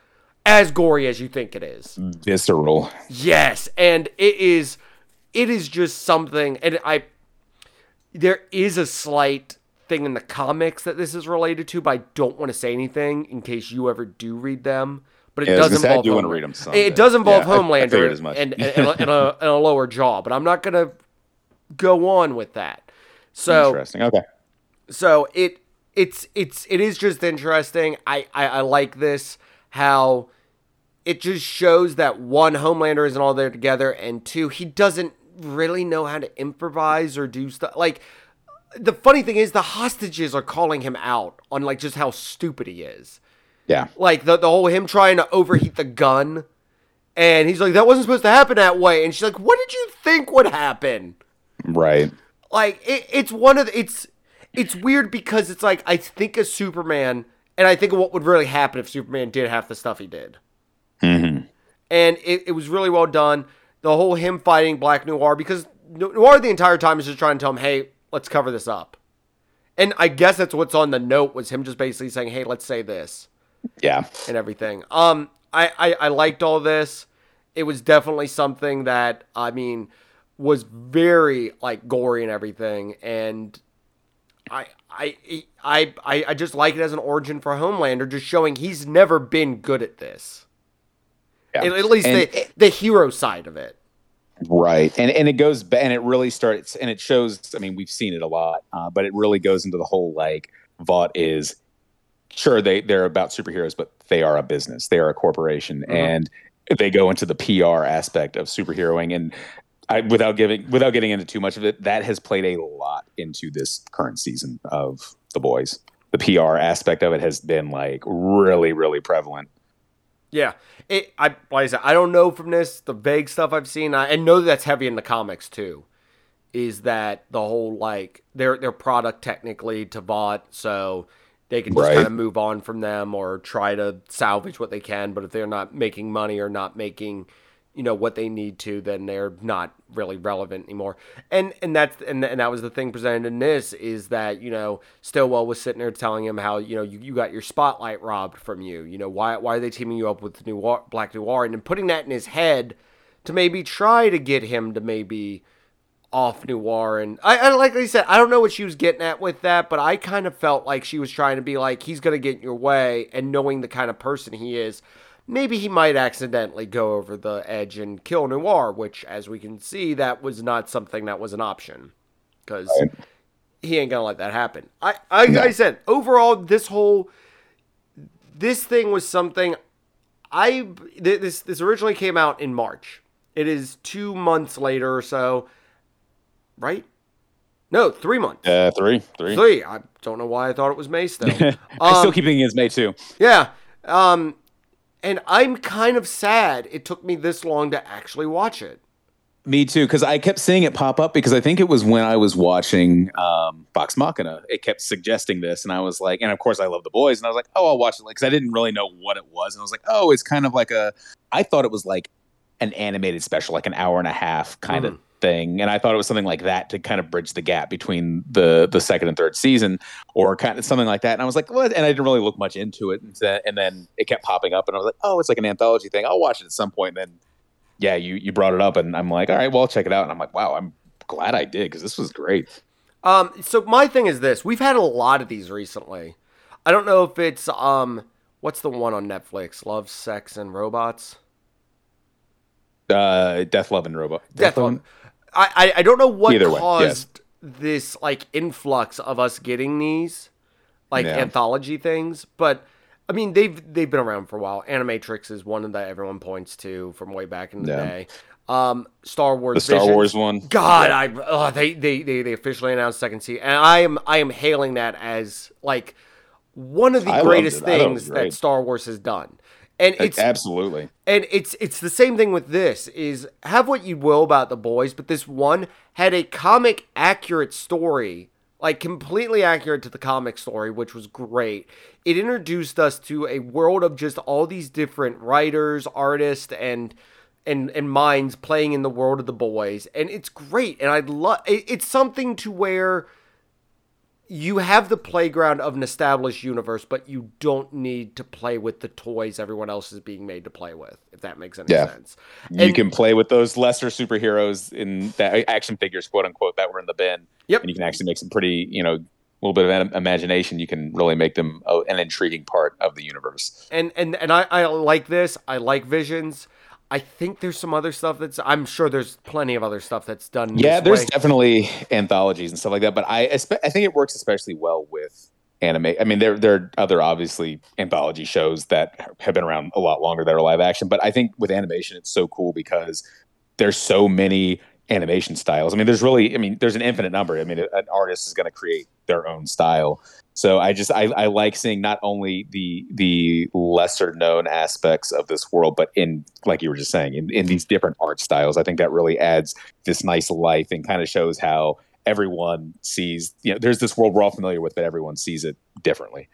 as gory as you think it is. Visceral. Yes, and it is it is just something and I there is a slight thing in the comics that this is related to, but I don't want to say anything in case you ever do read them. But it Yeah, does say, I involve do wanna Homelander. read 'em someday. It does involve Yeah, I- I Homelander as much. and, and, and, a, and, a, and a lower jaw, but I'm not gonna go on with that. So Interesting. Okay. so it it's it's it is just interesting. I, I I like this how it just shows that one Homelander isn't all there together, and two he doesn't really know how to improvise or do stuff. Like the funny thing is the hostages are calling him out on like just how stupid he is. Yeah. Like the the whole him trying to overheat the gun. And he's like, that wasn't supposed to happen that way. And she's like, what did you think would happen? Right. like it, it's one of the, it's it's weird because it's like I think of Superman and I think of what would really happen if Superman did half the stuff he did. Mm-hmm. And it, it was really well done. The whole him fighting Black Noir because Noir the entire time is just trying to tell him, hey, let's cover this up. And I guess that's what's on the note was him just basically saying, hey, let's say this Yeah. and everything. Um, I, I, I liked all this. It was definitely something that I mean was very like gory and everything, and I I I I, I just like it as an origin for Homelander, just showing he's never been good at this. Yeah. At, at least And- the the hero side of it. Right, and and it goes ba- and it really starts and it shows. I mean, we've seen it a lot, uh, but it really goes into the whole like Vought is sure they they're about superheroes, but they are a business, they are a corporation, Mhm. and they go into the PR aspect of superheroing and. I, without giving without getting into too much of it, that has played a lot into this current season of the boys. The PR aspect of it has been like really, really prevalent. Yeah, it. I like I said, I don't know from this the vague stuff I've seen. I and know that's heavy in the comics too. Is that the whole like their their product technically to Vought, so they can just Right. kind of move on from them or try to salvage what they can. But if they're not making money or not making, you know, what they need to, then they're not really relevant anymore. And and that's and, and that was the thing presented in this is that you know Stillwell was sitting there telling him how you know you, you got your spotlight robbed from you. You know why why are they teaming you up with Noir, Black Noir and then putting that in his head to maybe try to get him to maybe off Noir and I, I like I said I don't know what she was getting at with that, but I kind of felt like she was trying to be like he's gonna get in your way and knowing the kind of person he is. Maybe he might accidentally go over the edge and kill Noir, which, as we can see, that was not something that was an option because Right. he ain't gonna let that happen. I, I, No. I said overall, this whole this thing was something I this this originally came out in March. It is two months later or so, right? No, three months. Uh, three, three. Three. I don't know why I thought it was May still. I still Um, keep thinking it's May too. Yeah. Um, and I'm kind of sad it took me this long to actually watch it. Me too, because I kept seeing it pop up because I think it was when I was watching um, Vox Machina. It kept suggesting this, and I was like, and of course I love the boys, and I was like, oh, I'll watch it, because I didn't really know what it was, and I was like, oh, it's kind of like a. I thought it was like an animated special, like an hour and a half kind of thing, and I thought it was something like that to kind of bridge the gap between the the second and third season, or kind of something like that. And I was like, what? And I didn't really look much into it, and then, and then it kept popping up, and I was like, oh, it's like an anthology thing. I'll watch it at some point, and then yeah, you you brought it up, and I'm like, all right, well, I'll check it out. And I'm like, wow, I'm glad I did because this was great. Um, so my thing is this: we've had a lot of these recently. I don't know if it's um, what's the one on Netflix? Love, Sex, and Robots. Uh, Death, Love, and Robot. Death Love. I, I don't know what Either way, caused this like influx of us getting these like Yeah. anthology things, but I mean they've they've been around for a while. Animatrix is one that everyone points to from way back in the Yeah. day. Um, Star Wars. The Star Visions. Wars one. God, I oh, they, they they they officially announced second season, and I am I am hailing that as like one of the I greatest it. I thought it was things that. Star Wars has done. And it's absolutely. and it's it's the same thing with this is have what you will about the boys, but this one had a comic accurate story, like completely accurate to the comic story, which was great. It introduced us to a world of just all these different writers, artists, and and and minds playing in the world of the boys, and it's great. And I love it, it's something to where you have the playground of an established universe, but you don't need to play with the toys everyone else is being made to play with, if that makes any Yeah. sense. You can play with those lesser superheroes in that uh, action figures, quote unquote, that were in the bin. Yep. And you can actually make some pretty, you know, a little bit of imagination. You can really make them a, an intriguing part of the universe. And and and I, I like this. I like visions. I think there's some other stuff that's. I'm sure there's plenty of other stuff that's done. Yeah, there's way. definitely anthologies and stuff like that, but I I think it works especially well with anime. I mean, there there are other obviously anthology shows that have been around a lot longer that are live action, but I think with animation it's so cool because there's so many animation styles. I mean, there's really I mean, there's an infinite number. I mean, an artist is going to create their own style. So I just I, I like seeing not only the the lesser known aspects of this world, but in like you were just saying, in, in these different art styles. I think that really adds this nice life and kind of shows how everyone sees you know there's this world we're all familiar with, but everyone sees it differently.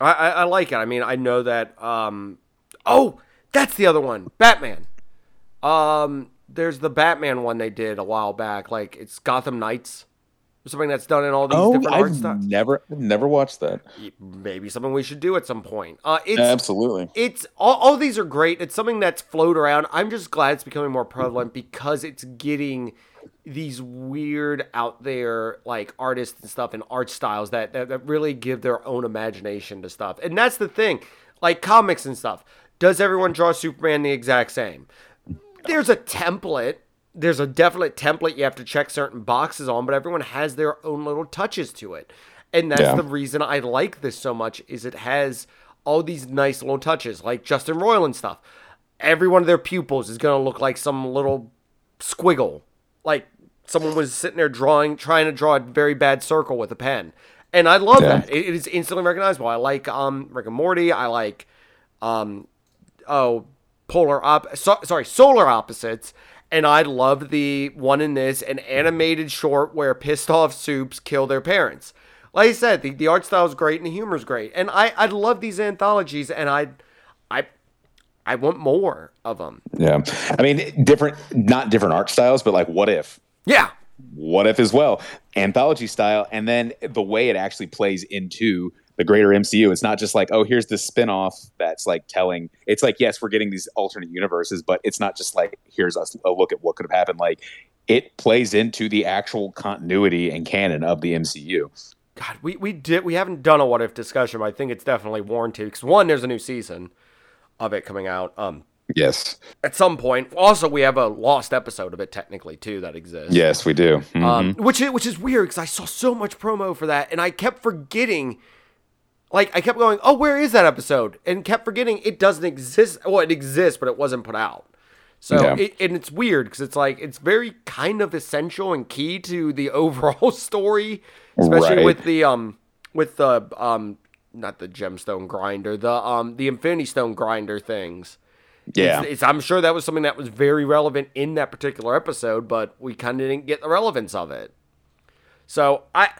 I, I, I like it. I mean, I know that. Um, oh, that's the other one, Batman. Um, there's the Batman one they did a while back. Like it's Gotham Knights, or something that's done in all these different art Oh, I've styles. never never watched that. Maybe something we should do at some point. Uh, it's Absolutely. it's all, all these are great. It's something that's float around. I'm just glad it's becoming more prevalent because it's getting these weird out there like artists and stuff and art styles that, that that really give their own imagination to stuff. And that's the thing. Like comics and stuff. Does everyone draw Superman the exact same? There's a template, there's a definite template you have to check certain boxes on, but everyone has their own little touches to it. And that's Yeah. the reason I like this so much is it has all these nice little touches, like Justin Roiland stuff. Every one of their pupils is gonna look like some little squiggle. Like someone was sitting there drawing trying to draw a very bad circle with a pen. And I love Yeah. that. It, it is instantly recognizable. I like um Rick and Morty, I like um oh polar op so, sorry solar opposites and i love the one in this an animated short where pissed off supes kill their parents like i said the, the art style is great and the humor is great and i i love these anthologies and i i i want more of them Yeah. I mean, different, not different art styles, but like, what if? yeah What if as well? Anthology style. And then the way it actually plays into the greater MCU. It's not just like, oh, here's this spin off that's like telling. It's like, yes, we're getting these alternate universes, but it's not just like, here's us a look at what could have happened. Like, it plays into the actual continuity and canon of the MCU. god we we did we haven't done a what if discussion but i think it's definitely warranted because one there's a new season of it coming out um Yes. at some point also we have a lost episode of it technically too that exists Yes, we do. Mhm. um, which which is weird because I saw so much promo for that, and I kept forgetting. Like I kept going, oh, where is that episode? And kept forgetting it doesn't exist. Well, it exists, but it wasn't put out. So Yeah. it, and it's weird because it's like it's very kind of essential and key to the overall story, especially Right. with the um with the um not the gemstone grinder, the um the Infinity Stone grinder things. yeah. It's, it's, I'm sure that was something that was very relevant in that particular episode, but we kind of didn't get the relevance of it. So I,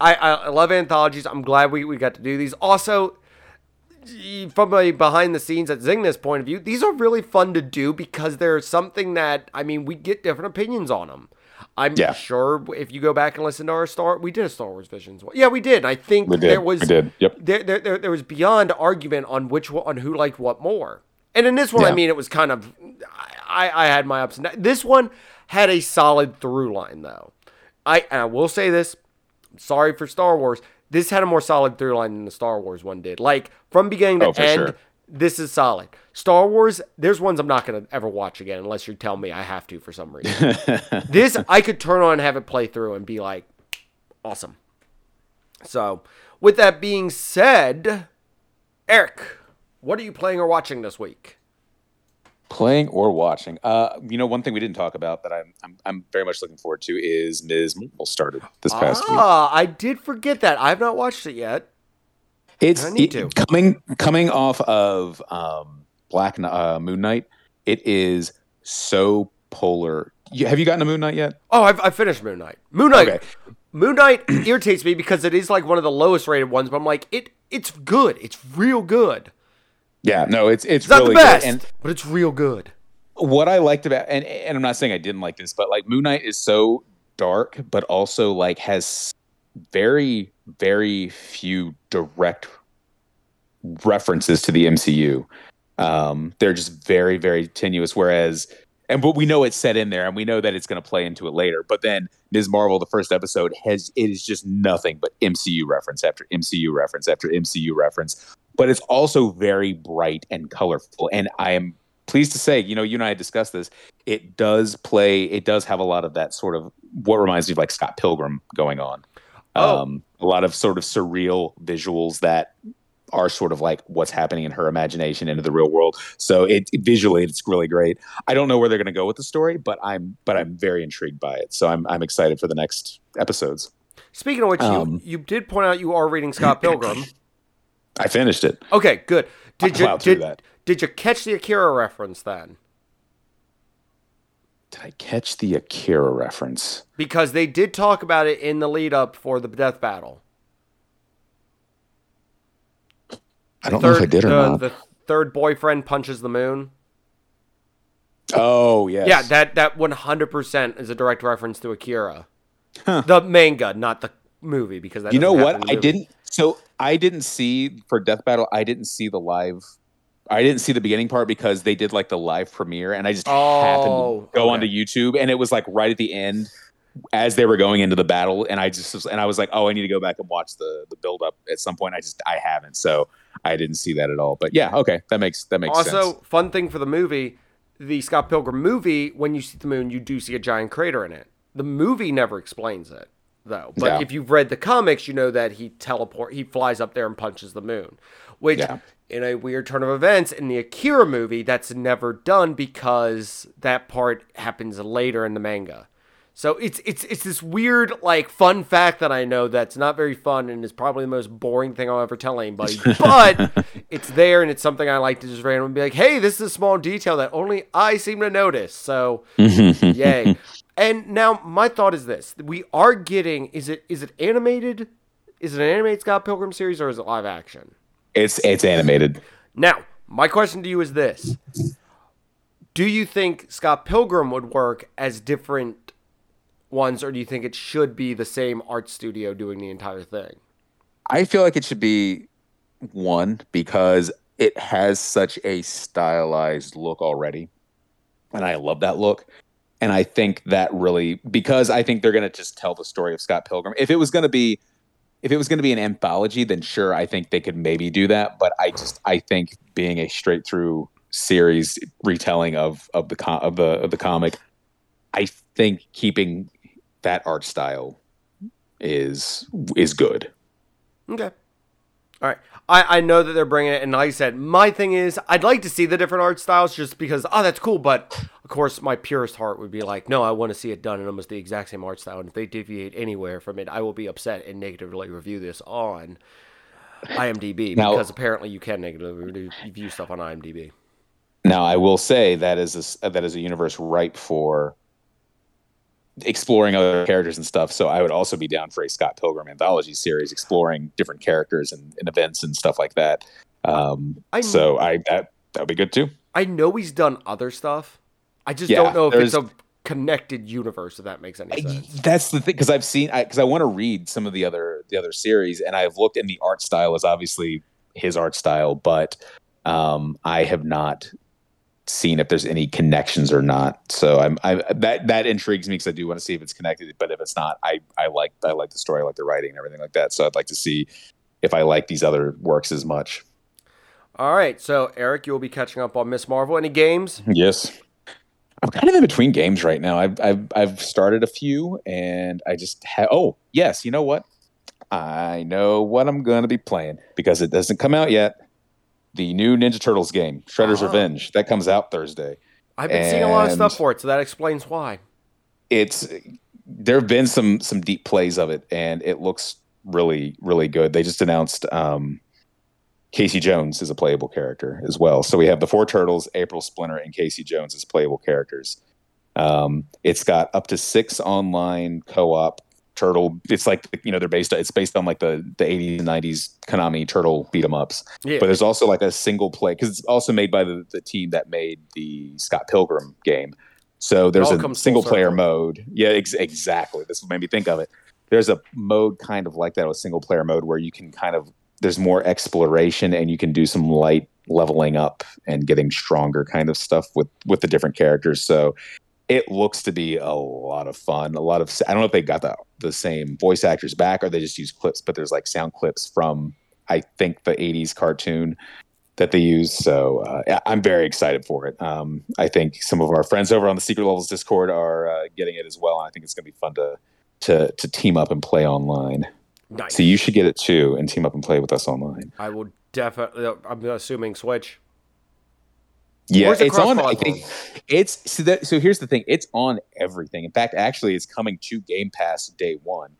I, I love anthologies. I'm glad we, we got to do these. Also, from a behind the scenes at Zingna's point of view, these are really fun to do because they're something that I mean we get different opinions on them. I'm Yeah. sure if you go back and listen to our Star, we did a Star Wars Visions. Yeah, we did. I think did. there was We did. Yep. there, there, there, there was beyond argument on which one, on who liked what more. And in this one, I mean, it was kind of, I, I had my ups and downs. This one had a solid through line, though. I, and I will say this, sorry for Star Wars, this had a more solid through line than the Star Wars one did. Like, from beginning to Oh, end, sure. this is solid. Star Wars, there's ones I'm not going to ever watch again unless you tell me I have to for some reason. this, I could turn on and have it play through and be like, awesome. So, with that being said, Eric, what are you playing or watching this week? Playing or watching. Uh, you know, one thing we didn't talk about that I'm I'm, I'm very much looking forward to is Ms. Marvel started this past week. Ah, I did forget that. I've not watched it yet. It's I need it- to. coming coming off of um, Black uh, Moon Knight. It is so polar. You, have you gotten to Moon Knight yet? Oh, I've, I finished Moon Knight. Moon Knight. Okay. Moon Knight irritates me because it is like one of the lowest rated ones, but I'm like, it it's good. It's real good. Yeah, no, it's it's, It's not really the best, good. And but it's real good. what I liked about and and I'm not saying I didn't like this, but like Moon Knight is so dark, but also like has very very few direct references to the MCU. Um, they're just very very tenuous. Whereas, and but we know it's set in there, and we know that it's going to play into it later. But then Ms. Marvel, the first episode, has it is just nothing but MCU reference after MCU reference after MCU reference. But it's also very bright and colorful, and I am pleased to say, you know, you and I discussed this. It does play. It does have a lot of that sort of what reminds me of like Scott Pilgrim going on. Oh. Um, a lot of sort of surreal visuals that are sort of like what's happening in her imagination into the real world. So it visually, it's really great. I don't know where they're going to go with the story, but I'm but I'm very intrigued by it. So I'm I'm excited for the next episodes. Speaking of which, Um, you you did point out you are reading Scott Pilgrim. I finished it. Okay, good. Did you did, that. did you catch the Akira reference then? Did I catch the Akira reference? Because they did talk about it in the lead up for the death battle. I don't know if I did or the, not. the third boyfriend punches the moon. oh yes. Yeah, that that one hundred percent is a direct reference to Akira, Huh. the manga, not the movie. Because that you know what? I didn't. So I didn't see for Death Battle. I didn't see the live. I didn't see the beginning part because they did like the live premiere, and I just happened Oh, to go okay. onto YouTube, and it was like right at the end as they were going into the battle, and I just was- and I was like, oh, I need to go back and watch the the build up at some point. I just I haven't, so I didn't see that at all. But yeah, okay, that makes that makes Also, sense. Also, fun thing for the movie, the Scott Pilgrim movie, when you see the moon, you do see a giant crater in it. The movie never explains it though. But Yeah. if you've read the comics, you know that he teleport he flies up there and punches the moon. Which Yeah. in a weird turn of events in the Akira movie, that's never done because that part happens later in the manga. So it's it's it's this weird like fun fact that I know that's not very fun and is probably the most boring thing I'll ever tell anybody. But it's there and it's something I like to just randomly be like, hey, this is a small detail that only I seem to notice. So yay. And now my thought is this: we are getting is it is it animated? Is it an animated Scott Pilgrim series or is it live action? It's it's animated. Now, my question to you is this: Do you think Scott Pilgrim would work as different ones, or do you think it should be the same art studio doing the entire thing? I feel like it should be one because it has such a stylized look already. And I love that look. And I think that really because I think they're going to just tell the story of Scott Pilgrim. If it was going to be if it was going to be an anthology, then sure, I think they could maybe do that. But I just I think being a straight through series retelling of of the of the of the comic, I think keeping that art style is is good. Okay. All right. I, I know that they're bringing it, and like I said, my thing is I'd like to see the different art styles just because, oh, that's cool. But of course, my purest heart would be like, no, I want to see it done in almost the exact same art style. And if they deviate anywhere from it, I will be upset and negatively review this on IMDb Now- because apparently you can negatively review stuff on IMDb. Now, I will say that is a, that is a universe ripe for exploring other characters and stuff. So I would also be down for a Scott Pilgrim anthology series exploring different characters and, and events and stuff like that. Um, I so I that that would be good too. I know he's done other stuff. I just Yeah, don't know if it's a connected universe. If that makes any sense. That's the thing because I've seen because I, want to read some of the other the other series and I've looked and the art style is obviously his art style, but um, I have not seen if there's any connections or not. So I'm I that that intrigues me because I do want to see if it's connected. But if it's not, I I like I like the story, I like the writing and everything like that. So I'd like to see if I like these other works as much. All right. So Eric, you'll be catching up on Ms. Marvel. Any games? Yes. I'm kind of in between games right now. I've I've I've started a few, and I just ha- oh yes, you know what? I know what I'm gonna be playing because it doesn't come out yet. The new Ninja Turtles game, Shredder's Ah. Revenge, that comes out Thursday. I've been seeing a lot of stuff for it, so that explains why. It's there have been some some deep plays of it, and it looks really really good. They just announced um, Casey Jones is a playable character as well. So we have the four turtles, April Splinter, and Casey Jones as playable characters. Um, it's got up to six online co-op turtle. It's like you know they're based. It's based on like the the 80s and 90s Konami turtle beat 'em ups. Yeah. But there's also like a single play because it's also made by the, the team that made the Scott Pilgrim game. So there's a single player mode. Yeah, ex- exactly. This made me think of it. There's a mode kind of like that, a single player mode where you can kind of there's more exploration and you can do some light leveling up and getting stronger kind of stuff with with the different characters. So it looks to be a lot of fun. A lot of I don't know if they got the the same voice actors back or they just use clips, but there's like sound clips from I think the 80s cartoon that they use. So uh, yeah, I'm very excited for it. Um, I think some of our friends over on the Secret Levels Discord are uh, getting it as well, and I think it's going to be fun to to to team up and play online. Nice. So you should get it too and team up and play with us online. I will definitely. I'm assuming Switch. Yeah, it's on. I think it's so. That, so here's the thing: it's on everything. In fact, actually, it's coming to Game Pass day one.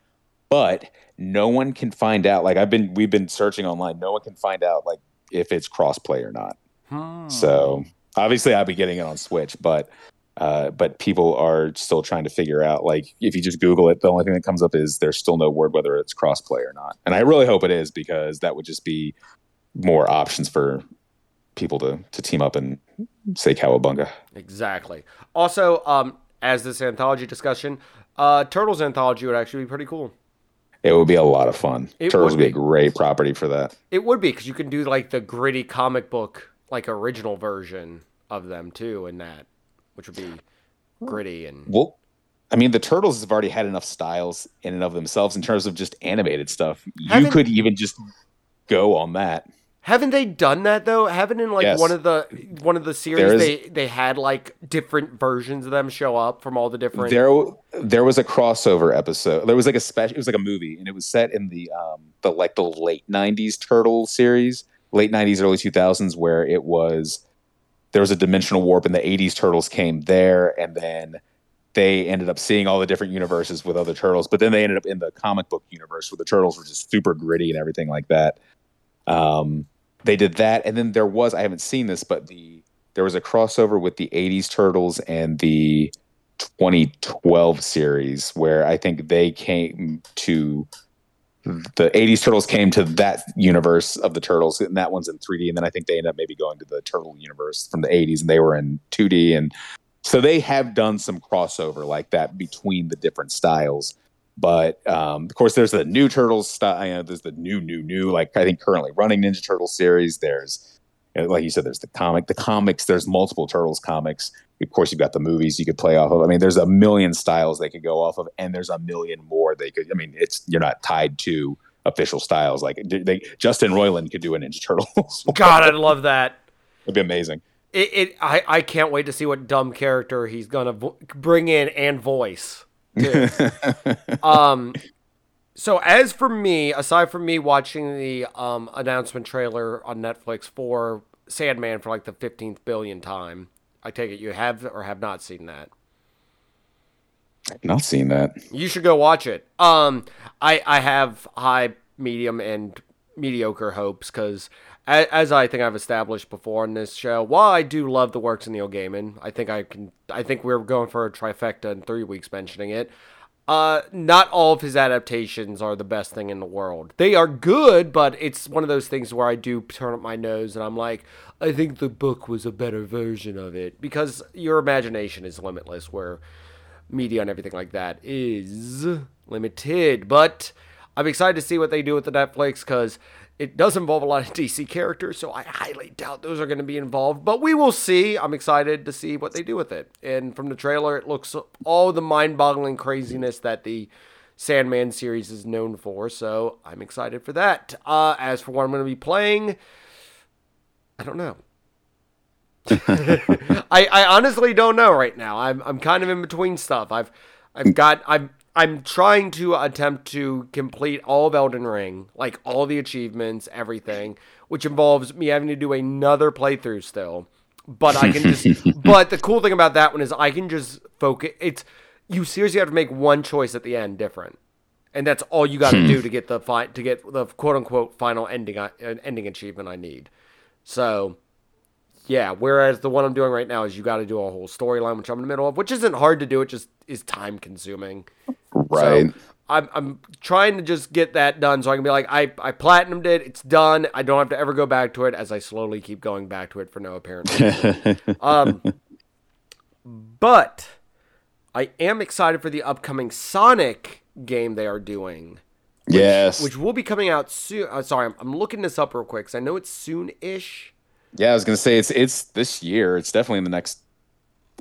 But no one can find out. Like I've been, we've been searching online. No one can find out like if it's crossplay or not. Hmm. So obviously, I'll be getting it on Switch, but uh, but people are still trying to figure out. Like, if you just Google it, the only thing that comes up is there's still no word whether it's crossplay or not. And I really hope it is because that would just be more options for people to to team up and say cowabunga. Exactly. Also, um, as this anthology discussion, uh, Turtles anthology would actually be pretty cool. It would be a lot of fun. It Turtles would would be a great property for that. It would be because you can do like the gritty comic book, like original version of them too, in that, which would be gritty and Well, I mean, the turtles have already had enough styles in and of themselves in terms of just animated stuff. You Haven't- could even just go on that. Haven't they done that though? Haven't in like Yes. one of the one of the series is- they they had like different versions of them show up from all the different. There, there was a crossover episode. There was like a special. It was like a movie, and it was set in the um the like the late '90s Turtle series, late '90s, early 2000s, where it was there was a dimensional warp, and the '80s Turtles came there, and then they ended up seeing all the different universes with other turtles. But then they ended up in the comic book universe where the turtles were just super gritty and everything like that. Um, they did that, and then there was I haven't seen this, but the there was a crossover with the '80s Turtles and the 2012 series where I think they came to the 80s Turtles came to that universe of the Turtles, and that one's in 3D. And then I think they ended up maybe going to the Turtle universe from the 80s, and they were in 2D. And so they have done some crossover like that between the different styles. But um, of course, there's the new Turtles style. You know, there's the new, new, new, like I think currently running Ninja Turtle series. There's, you know, like you said, there's the comic, the comics. There's multiple Turtles comics. Of course, you've got the movies you could play off of. I mean, there's a million styles they could go off of, and there's a million more they could. I mean, it's you're not tied to official styles. Like they, Justin Roiland could do a Ninja Turtles. God, I'd love that. It'd be amazing. It, it I, I can't wait to see what dumb character he's gonna vo- bring in and voice. Too. um, so as for me, aside from me watching the um announcement trailer on Netflix for Sandman for like the fifteenth billion time, I take it you have or have not seen that. not seen that. You should go watch it. Um, I I have high, medium, and mediocre hopes because, as I think I've established before on this show, while I do love the works of Neil Gaiman, I think I can. I think we're going for a trifecta in three weeks mentioning it. Uh, not all of his adaptations are the best thing in the world. They are good, but it's one of those things where I do turn up my nose and I'm like, I think the book was a better version of it because your imagination is limitless. Where media and everything like that is limited. But I'm excited to see what they do with the Netflix because it does involve a lot of DC characters, so I highly doubt those are going to be involved. But we will see. I'm excited to see what they do with it. And from the trailer, it looks all the mind boggling craziness that the Sandman series is known for. So I'm excited for that. Uh, as for what I'm going to be playing, I don't know. I, I honestly don't know right now. I'm I'm kind of in between stuff. I've I've got I'm I'm trying to attempt to complete all of Elden Ring, like all the achievements, everything, which involves me having to do another playthrough still. But I can just but the cool thing about that one is I can just focus it's you seriously have to make one choice at the end different. And that's all you got to do to get the fi- to get the quote unquote final ending uh, ending achievement I need. So, yeah. Whereas the one I'm doing right now is you got to do a whole storyline, which I'm in the middle of, which isn't hard to do. It just is time consuming. Right. So I'm I'm trying to just get that done so I can be like I I platinumed it. It's done. I don't have to ever go back to it as I slowly keep going back to it for no apparent reason. um, but I am excited for the upcoming Sonic game they are doing yes. which will be coming out soon. Uh, sorry, I'm, I'm looking this up real quick because I know it's soon-ish. Yeah, I was gonna say it's it's this year. It's definitely in the next.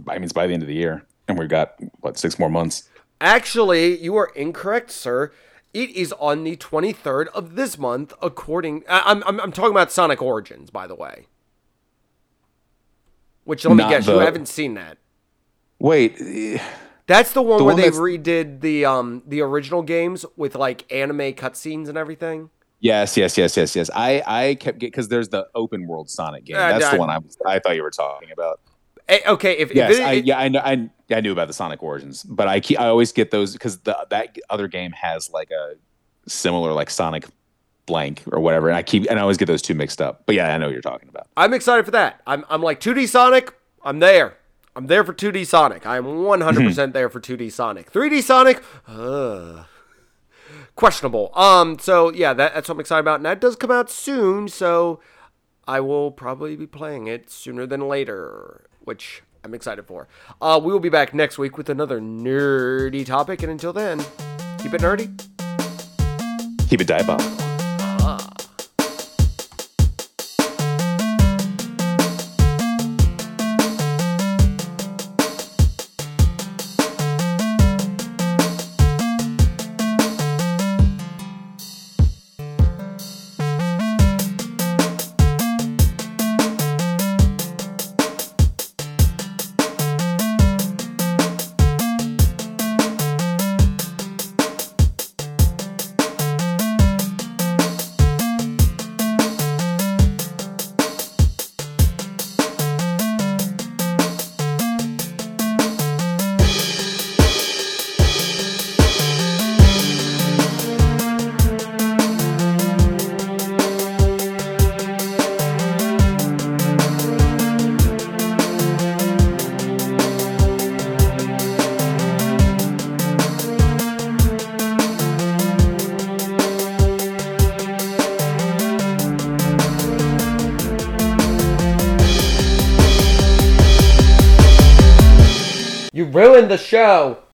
I mean, it's by the end of the year, and we've got what six more months. Actually, you are incorrect, sir. It is on the 23rd of this month, according. I'm I'm, I'm talking about Sonic Origins, by the way. Which let me Not guess, you haven't seen that. Wait, That's the one The where one they that's- redid the um the original games with like anime cutscenes and everything. Yes, yes, yes, yes, yes. I I kept because there's the open world Sonic game. Uh, That's I- the one I was, I thought you were talking about. Eh, okay, if, Yes, if it, I, yeah, I know. I, I knew about the Sonic Origins, but I keep, I always get those because the that other game has like a similar like Sonic blank or whatever, and I keep and I always get those two mixed up. But yeah, I know what you're talking about. I'm excited for that. I'm, I'm like 2D Sonic. I'm there. I'm there for 2D Sonic. I'm 100% there for 2D Sonic. 3D Sonic, uh, questionable. Um, so yeah, that, that's what I'm excited about, and that does come out soon. So I will probably be playing it sooner than later, which I'm excited for. Uh, we will be back next week with another nerdy topic, and until then, keep it nerdy. Keep it diabolical. Show.